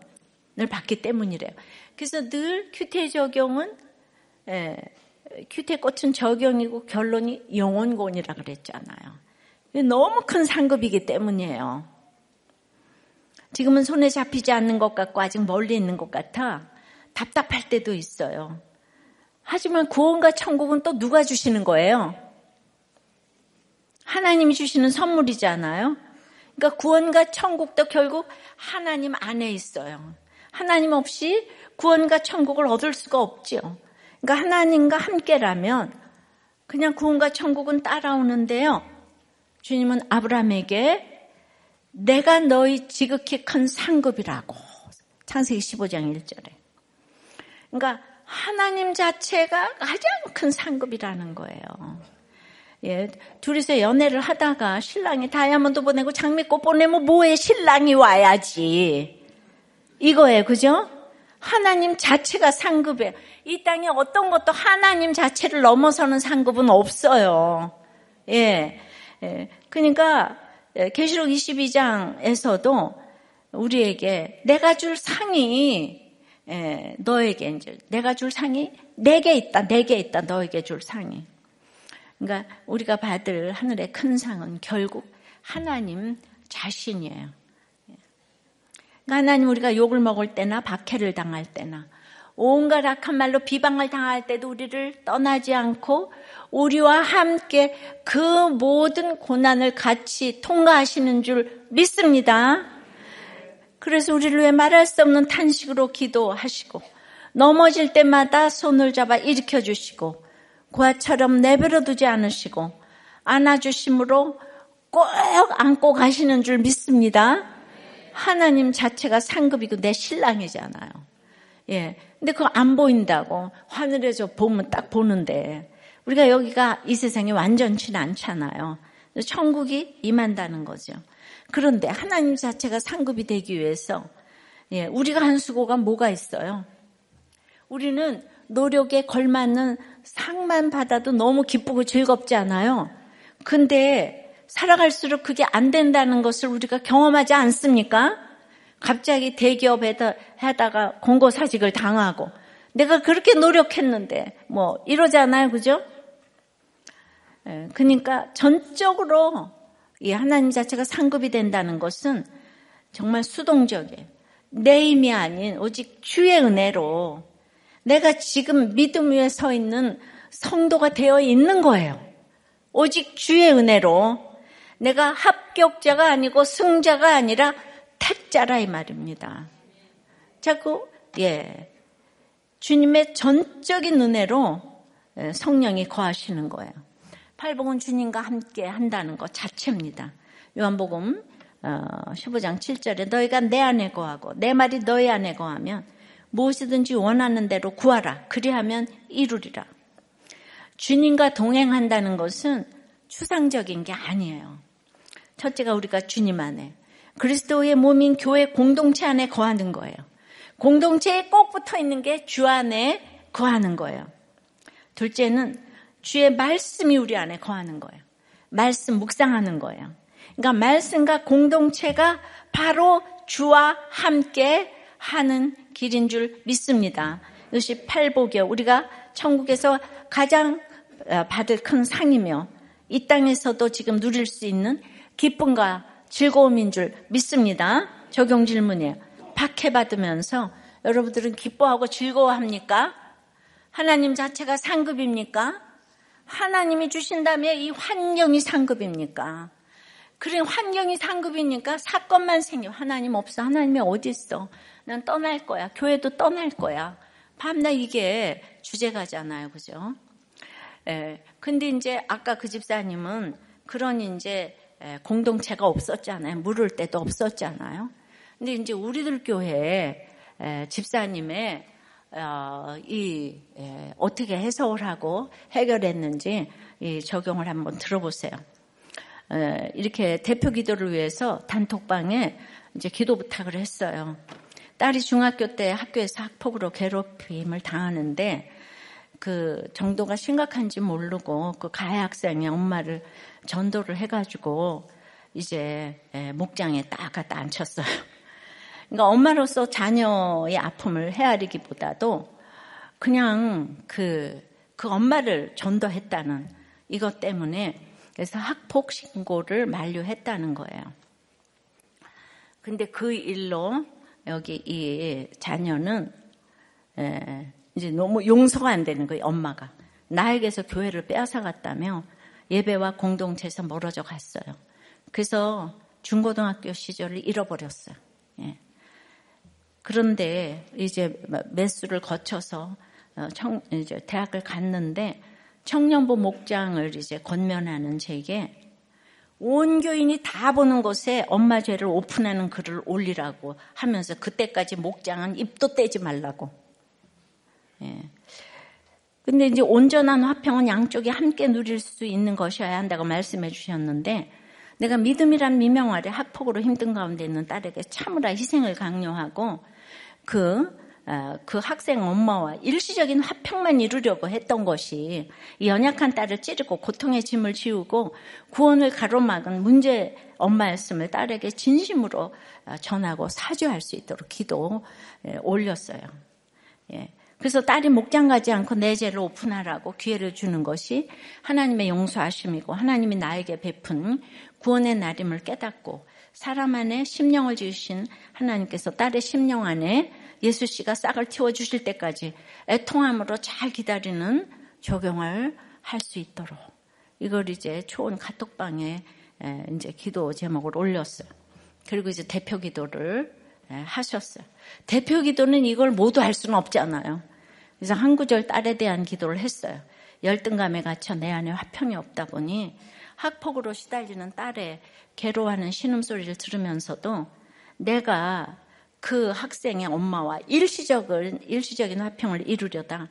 받기 때문이래요. 그래서 늘 큐테 적용은 예, 큐테 꽃은 적용이고 결론이 영혼곤이라 그랬잖아요. 너무 큰 상급이기 때문이에요. 지금은 손에 잡히지 않는 것 같고 아직 멀리 있는 것 같아 답답할 때도 있어요. 하지만 구원과 천국은 또 누가 주시는 거예요? 하나님이 주시는 선물이잖아요. 그러니까 구원과 천국도 결국 하나님 안에 있어요. 하나님 없이 구원과 천국을 얻을 수가 없죠. 그러니까 하나님과 함께라면 그냥 구원과 천국은 따라오는데요. 주님은 아브라함에게 내가 너희 지극히 큰 상급이라고 창세기 15장 1절에. 그러니까 하나님 자체가 가장 큰 상급이라는 거예요. 예, 둘이서 연애를 하다가 신랑이 다이아몬드 보내고 장미꽃 보내면 뭐해 신랑이 와야지. 이거예요. 그죠? 하나님 자체가 상급이에요. 이 땅에 어떤 것도 하나님 자체를 넘어서는 상급은 없어요. 예. 예. 그러니까 예, 계시록 22장에서도 우리에게 내가 줄 상이 예, 너에게 이제 내가 줄 상이 내게 있다. 내게 있다. 너에게 줄 상이. 그러니까 우리가 받을 하늘의 큰 상은 결국 하나님 자신이에요. 그러니까 하나님 우리가 욕을 먹을 때나 박해를 당할 때나 온갖 악한 말로 비방을 당할 때도 우리를 떠나지 않고 우리와 함께 그 모든 고난을 같이 통과하시는 줄 믿습니다. 그래서 우리를 왜 말할 수 없는 탄식으로 기도하시고 넘어질 때마다 손을 잡아 일으켜 주시고 고아처럼 내버려 두지 않으시고 안아주심으로 꼭 안고 가시는 줄 믿습니다. 하나님 자체가 상급이고 내 신랑이잖아요. 예. 근데 그거 안 보인다고 하늘에서 보면 딱 보는데 우리가 여기가 이 세상에 완전치는 않잖아요. 천국이 임한다는 거죠. 그런데 하나님 자체가 상급이 되기 위해서 예, 우리가 한 수고가 뭐가 있어요? 우리는 노력에 걸맞는 상만 받아도 너무 기쁘고 즐겁지 않아요. 근데 살아갈수록 그게 안 된다는 것을 우리가 경험하지 않습니까? 갑자기 대기업에다 하다가 공고사직을 당하고 내가 그렇게 노력했는데 뭐 이러잖아요. 그죠? 예, 그러니까 전적으로 이 하나님 자체가 상급이 된다는 것은 정말 수동적이에요. 내 힘이 아닌 오직 주의 은혜로 내가 지금 믿음 위에 서 있는 성도가 되어 있는 거예요. 오직 주의 은혜로 내가 합격자가 아니고 승자가 아니라 택자라 이 말입니다. 자꾸 예 주님의 전적인 은혜로 예, 성령이 거하시는 거예요. 팔복은 주님과 함께 한다는 것 자체입니다. 요한복음 15장 어, 7절에 너희가 내 안에 거하고 내 말이 너희 안에 거하면 무엇이든지 원하는 대로 구하라. 그리하면 이루리라. 주님과 동행한다는 것은 추상적인 게 아니에요. 첫째가 우리가 주님 안에 그리스도의 몸인 교회 공동체 안에 거하는 거예요. 공동체에 꼭 붙어 있는 게 주 안에 거하는 거예요. 둘째는 주의 말씀이 우리 안에 거하는 거예요. 말씀 묵상하는 거예요. 그러니까 말씀과 공동체가 바로 주와 함께 하는 길인 줄 믿습니다. 이것이 팔복이요. 우리가 천국에서 가장 어, 받을 큰 상이며 이 땅에서도 지금 누릴 수 있는 기쁨과 즐거움인 줄 믿습니다. 적용 질문이에요. 박해받으면서 여러분들은 기뻐하고 즐거워합니까? 하나님 자체가 상급입니까? 하나님이 주신다면 이 환경이 상급입니까? 그래 환경이 상급이니까 사건만 생겨 하나님 없어 하나님이 어디 있어 난 떠날 거야 교회도 떠날 거야 밤낮 이게 주제가잖아요 그죠? 예, 근데 이제 아까 그 집사님은 그런 이제 예, 공동체가 없었잖아요. 물을 때도 없었잖아요. 근데 이제 우리들 교회 예, 집사님의 어, 이 예, 어떻게 해석을 하고 해결했는지 적용을 한번 들어보세요. 이렇게 대표 기도를 위해서 단톡방에 이제 기도 부탁을 했어요. 딸이 중학교 때 학교에서 학폭으로 괴롭힘을 당하는데 그 정도가 심각한지 모르고 그 가해 학생이 엄마를 전도를 해가지고 이제 예, 목장에 딱 갖다 앉혔어요. <laughs> 그러니까 엄마로서 자녀의 아픔을 헤아리기보다도 그냥 그, 그 엄마를 전도했다는 이것 때문에 그래서 학폭 신고를 만료했다는 거예요. 근데 그 일로 여기 이 자녀는 예, 이제 너무 용서가 안 되는 거예요, 엄마가. 나에게서 교회를 빼앗아갔다며 예배와 공동체에서 멀어져 갔어요. 그래서 중고등학교 시절을 잃어버렸어요. 예. 그런데 이제 매수를 거쳐서 어, 청, 이제 대학을 갔는데 청년부 목장을 이제 건면하는 제게 온 교인이 다 보는 곳에 엄마 죄를 오픈하는 글을 올리라고 하면서 그때까지 목장은 입도 떼지 말라고 예. 근데 이제 온전한 화평은 양쪽이 함께 누릴 수 있는 것이어야 한다고 말씀해 주셨는데 내가 믿음이란 미명 아래 학폭으로 힘든 가운데 있는 딸에게 참으라 희생을 강요하고 그, 어, 그 학생 엄마와 일시적인 화평만 이루려고 했던 것이 이 연약한 딸을 찌르고 고통의 짐을 지우고 구원을 가로막은 문제 엄마였음을 딸에게 진심으로 어, 전하고 사죄할 수 있도록 기도 예, 올렸어요. 예. 그래서 딸이 목장 가지 않고 내 죄를 오픈하라고 기회를 주는 것이 하나님의 용서하심이고 하나님이 나에게 베푼 구원의 날임을 깨닫고 사람 안에 심령을 지으신 하나님께서 딸의 심령 안에 예수 씨가 싹을 틔워주실 때까지 애통함으로 잘 기다리는 적용을 할 수 있도록 이걸 이제 초원 카톡방에 이제 기도 제목을 올렸어요. 그리고 이제 대표 기도를 하셨어요. 대표 기도는 이걸 모두 할 수는 없잖아요. 그래서 한 구절 딸에 대한 기도를 했어요. 열등감에 갇혀 내 안에 화평이 없다 보니 학폭으로 시달리는 딸의 괴로워하는 신음소리를 들으면서도 내가 그 학생의 엄마와 일시적인, 일시적인 화평을 이루려다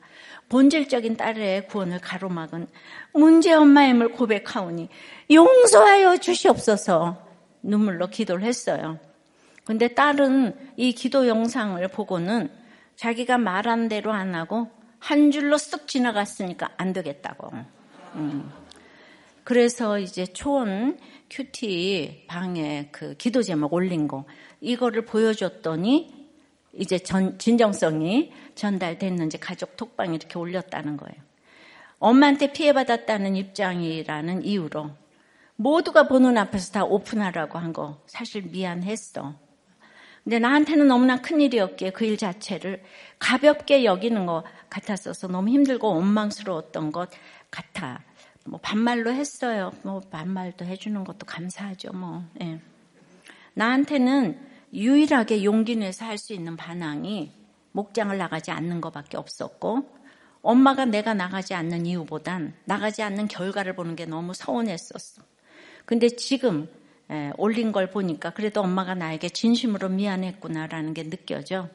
본질적인 딸의 구원을 가로막은 문제 엄마임을 고백하오니 용서하여 주시옵소서 눈물로 기도를 했어요. 근데 딸은 이 기도 영상을 보고는 자기가 말한 대로 안 하고 한 줄로 쓱 지나갔으니까 안 되겠다고. 음. 그래서 이제 초원 큐티 방에 그 기도 제목 올린 거 이거를 보여줬더니 이제 전, 진정성이 전달됐는지 가족 톡방에 이렇게 올렸다는 거예요. 엄마한테 피해받았다는 입장이라는 이유로 모두가 보는 앞에서 다 오픈하라고 한 거 사실 미안했어. 근데 나한테는 너무나 큰 일이었기에 그 일 자체를 가볍게 여기는 것 같았어서 너무 힘들고 원망스러웠던 것 같아. 뭐 반말로 했어요. 뭐 반말도 해주는 것도 감사하죠. 뭐 예. 나한테는 유일하게 용기 내서 할 수 있는 반항이 목장을 나가지 않는 것밖에 없었고 엄마가 내가 나가지 않는 이유보단 나가지 않는 결과를 보는 게 너무 서운했었어. 근데 지금 예, 올린 걸 보니까 그래도 엄마가 나에게 진심으로 미안했구나라는 게 느껴져.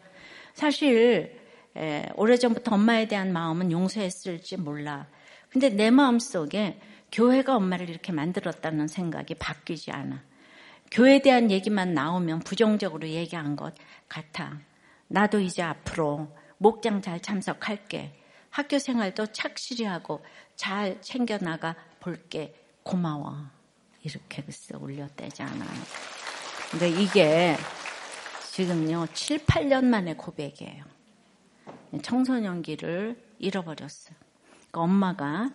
사실 예, 오래전부터 엄마에 대한 마음은 용서했을지 몰라. 근데 내 마음 속에 교회가 엄마를 이렇게 만들었다는 생각이 바뀌지 않아. 교회에 대한 얘기만 나오면 부정적으로 얘기한 것 같아. 나도 이제 앞으로 목장 잘 참석할게. 학교 생활도 착실히 하고 잘 챙겨나가 볼게. 고마워. 이렇게 글쎄 올렸대잖아. 근데 이게 지금요, 7, 8년 만에 고백이에요. 청소년기를 잃어버렸어요. 그러니까 엄마가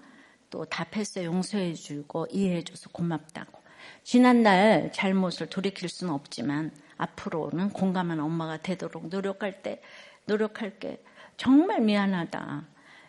또 답해서 용서해 주고 이해해 줘서 고맙다고. 지난날 잘못을 돌이킬 수는 없지만 앞으로는 공감한 엄마가 되도록 노력할 때 노력할게. 정말 미안하다.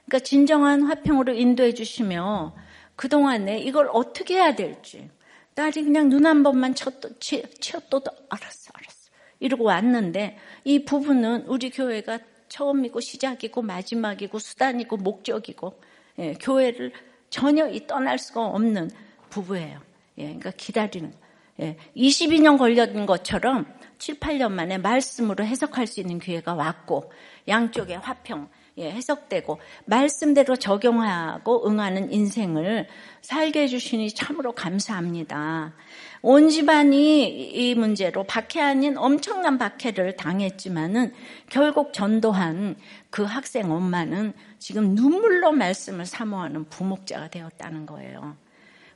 그러니까 진정한 화평으로 인도해 주시며 그동안에 이걸 어떻게 해야 될지 딸이 그냥 눈 한 번만 쳤도 치었도 알았어 알았어 이러고 왔는데 이 부분은 우리 교회가 처음이고 시작이고 마지막이고 수단이고 목적이고 예, 교회를 전혀 떠날 수가 없는 부부예요. 예, 그러니까 기다리는. 예, 22년 걸렸는 것처럼 7, 8년 만에 말씀으로 해석할 수 있는 기회가 왔고 양쪽의 화평 예, 해석되고 말씀대로 적용하고 응하는 인생을 살게 해주시니 참으로 감사합니다. 온 집안이 이 문제로 박해 아닌 엄청난 박해를 당했지만은 결국 전도한 그 학생 엄마는 지금 눈물로 말씀을 사모하는 부목자가 되었다는 거예요.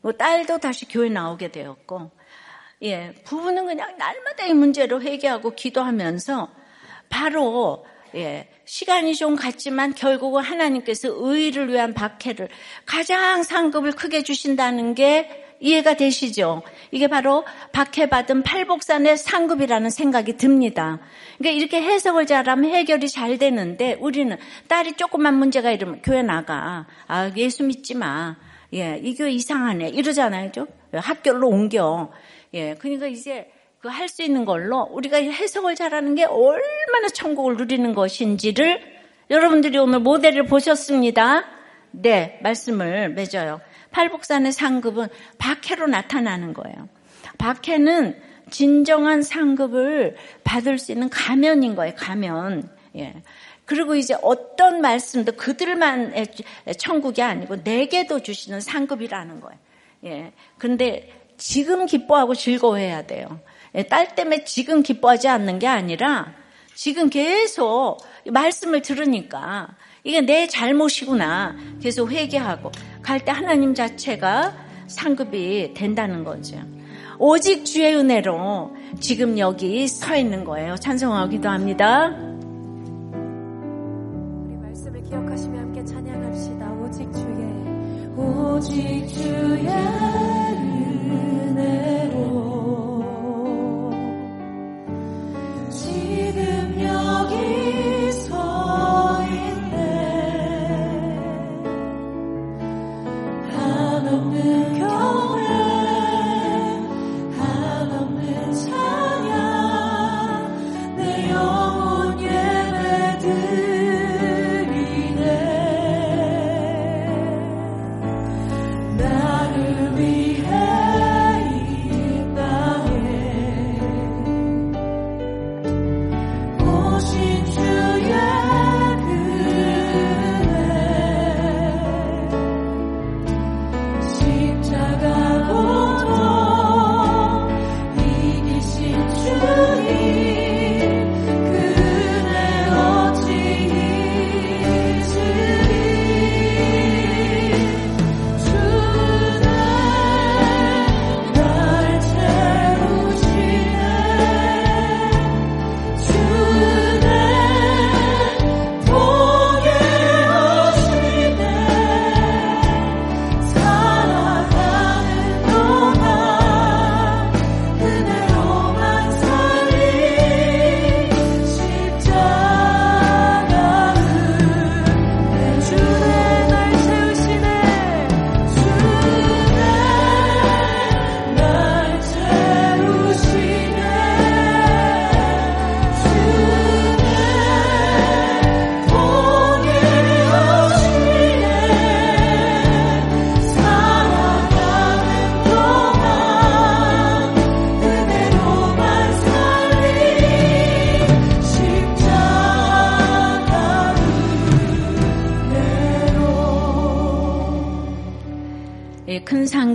뭐 딸도 다시 교회 나오게 되었고, 예, 부부는 그냥 날마다 이 문제로 회개하고 기도하면서 바로 예, 시간이 좀 갔지만 결국은 하나님께서 의를 위한 박해를 가장 상급을 크게 주신다는 게 이해가 되시죠? 이게 바로 박해받은 팔복산의 상급이라는 생각이 듭니다. 그러니까 이렇게 해석을 잘하면 해결이 잘 되는데 우리는 딸이 조금만 문제가 이러면 교회 나가. 아, 예수 믿지 마. 예, 이 교회 이상하네. 이러잖아요. 학교로 옮겨. 예, 그러니까 이제 그 할 수 있는 걸로 우리가 해석을 잘하는 게 얼마나 천국을 누리는 것인지를 여러분들이 오늘 모델을 보셨습니다. 네, 말씀을 맺어요. 팔복산의 상급은 박해로 나타나는 거예요. 박해는 진정한 상급을 받을 수 있는 가면인 거예요. 가면. 예. 그리고 이제 어떤 말씀도 그들만의 천국이 아니고 내게도 주시는 상급이라는 거예요. 예. 근데 지금 기뻐하고 즐거워해야 돼요. 예. 딸 때문에 지금 기뻐하지 않는 게 아니라 지금 계속 말씀을 들으니까 이게 내 잘못이구나. 계속 회개하고 갈 때 하나님 자체가 상급이 된다는 거죠. 오직 주의 은혜로 지금 여기 서 있는 거예요. 찬송하기도 합니다. 우리 말씀을 기억하시며 함께 찬양합시다. 오직 주의 오직 주의 은혜로 여기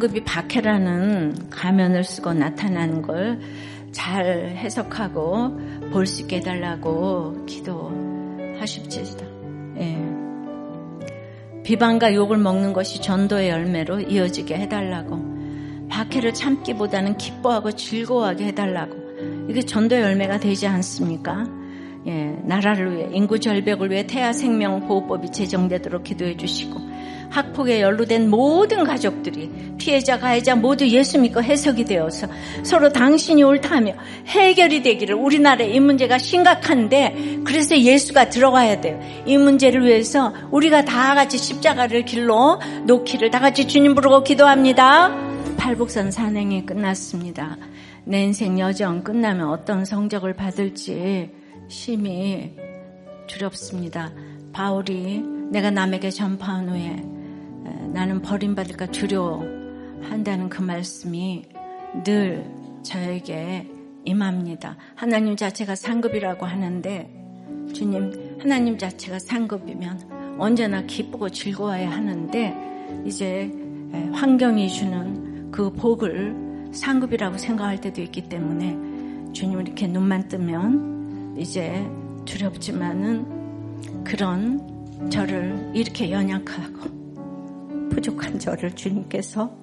큰 상급이 박해라는 가면을 쓰고 나타나는 걸잘 해석하고 볼 수 있게 해달라고 기도하십시다. 예. 비방과 욕을 먹는 것이 전도의 열매로 이어지게 해달라고 박해를 참기보다는 기뻐하고 즐거워하게 해달라고 이게 전도의 열매가 되지 않습니까? 예, 나라를 위해 인구 절벽을 위해 태아 생명 보호법이 제정되도록 기도해 주시고 학폭에 연루된 모든 가족들이 피해자 가해자 모두 예수 믿고 해석이 되어서 서로 당신이 옳다며 해결이 되기를 우리나라에 이 문제가 심각한데 그래서 예수가 들어가야 돼요. 이 문제를 위해서 우리가 다 같이 십자가를 길로 놓기를 다 같이 주님 부르고 기도합니다. 팔복선 산행이 끝났습니다. 내 인생 여정 끝나면 어떤 성적을 받을지 심히 두렵습니다. 바울이 내가 남에게 전파한 후에 나는 버림받을까 두려워한다는 그 말씀이 늘 저에게 임합니다. 하나님 자체가 상급이라고 하는데 주님 하나님 자체가 상급이면 언제나 기쁘고 즐거워야 하는데 이제 환경이 주는 그 복을 상급이라고 생각할 때도 있기 때문에 주님 이렇게 눈만 뜨면 이제 두렵지만은 그런 저를 이렇게 연약하고 부족한 저를 주님께서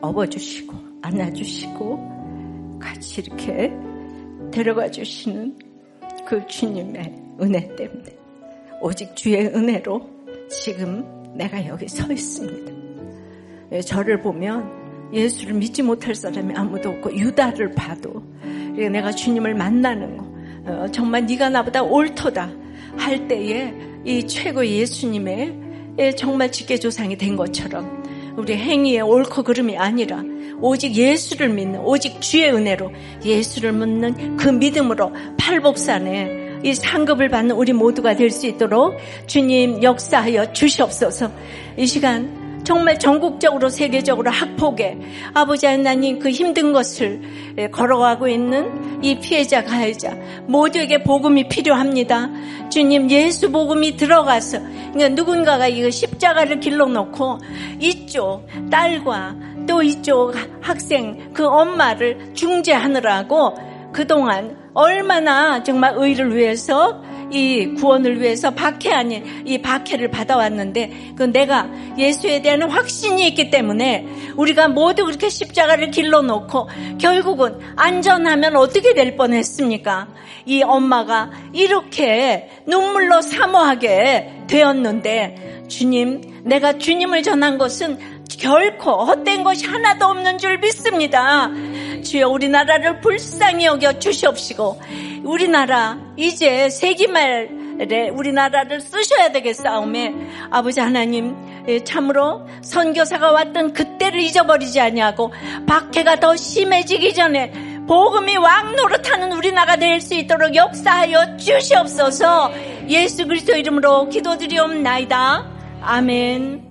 업어주시고 안아주시고 같이 이렇게 데려가 주시는 그 주님의 은혜 때문에 오직 주의 은혜로 지금 내가 여기 서 있습니다. 예, 저를 보면 예수를 믿지 못할 사람이 아무도 없고 유다를 봐도 내가 주님을 만나는 거 어, 정말 네가 나보다 옳도다 할 때에 이 최고 예수님의 예, 정말 직계조상이 된 것처럼 우리 행위의 옳고 그름이 아니라 오직 예수를 믿는 오직 주의 은혜로 예수를 믿는 그 믿음으로 팔복산에 이 상급을 받는 우리 모두가 될 수 있도록 주님 역사하여 주시옵소서. 이 시간 정말 전국적으로 세계적으로 학폭에 아버지 하나님 그 힘든 것을 예, 걸어가고 있는 이 피해자 가해자 모두에게 복음이 필요합니다. 주님 예수 복음이 들어가서 그러니까 누군가가 이거 십자가를 길러놓고 이쪽 딸과 또 이쪽 학생 그 엄마를 중재하느라고 그동안 얼마나 정말 의를 위해서 이 구원을 위해서 박해 아닌 이 박해를 받아왔는데 그 내가 예수에 대한 확신이 있기 때문에 우리가 모두 그렇게 십자가를 길러 놓고 결국은 안전하면 어떻게 될 뻔했습니까? 이 엄마가 이렇게 눈물로 사모하게 되었는데 주님 내가 주님을 전한 것은 결코 헛된 것이 하나도 없는 줄 믿습니다. 주여 우리나라를 불쌍히 여겨 주시옵시고 우리나라 이제 세기말에 우리나라를 쓰셔야 되겠사오매 아버지 하나님 예, 참으로 선교사가 왔던 그때를 잊어버리지 아니하고 박해가 더 심해지기 전에 복음이 왕노릇하는 우리나라가 될 수 있도록 역사하여 주시옵소서. 예수 그리스도 이름으로 기도드리옵나이다. 아멘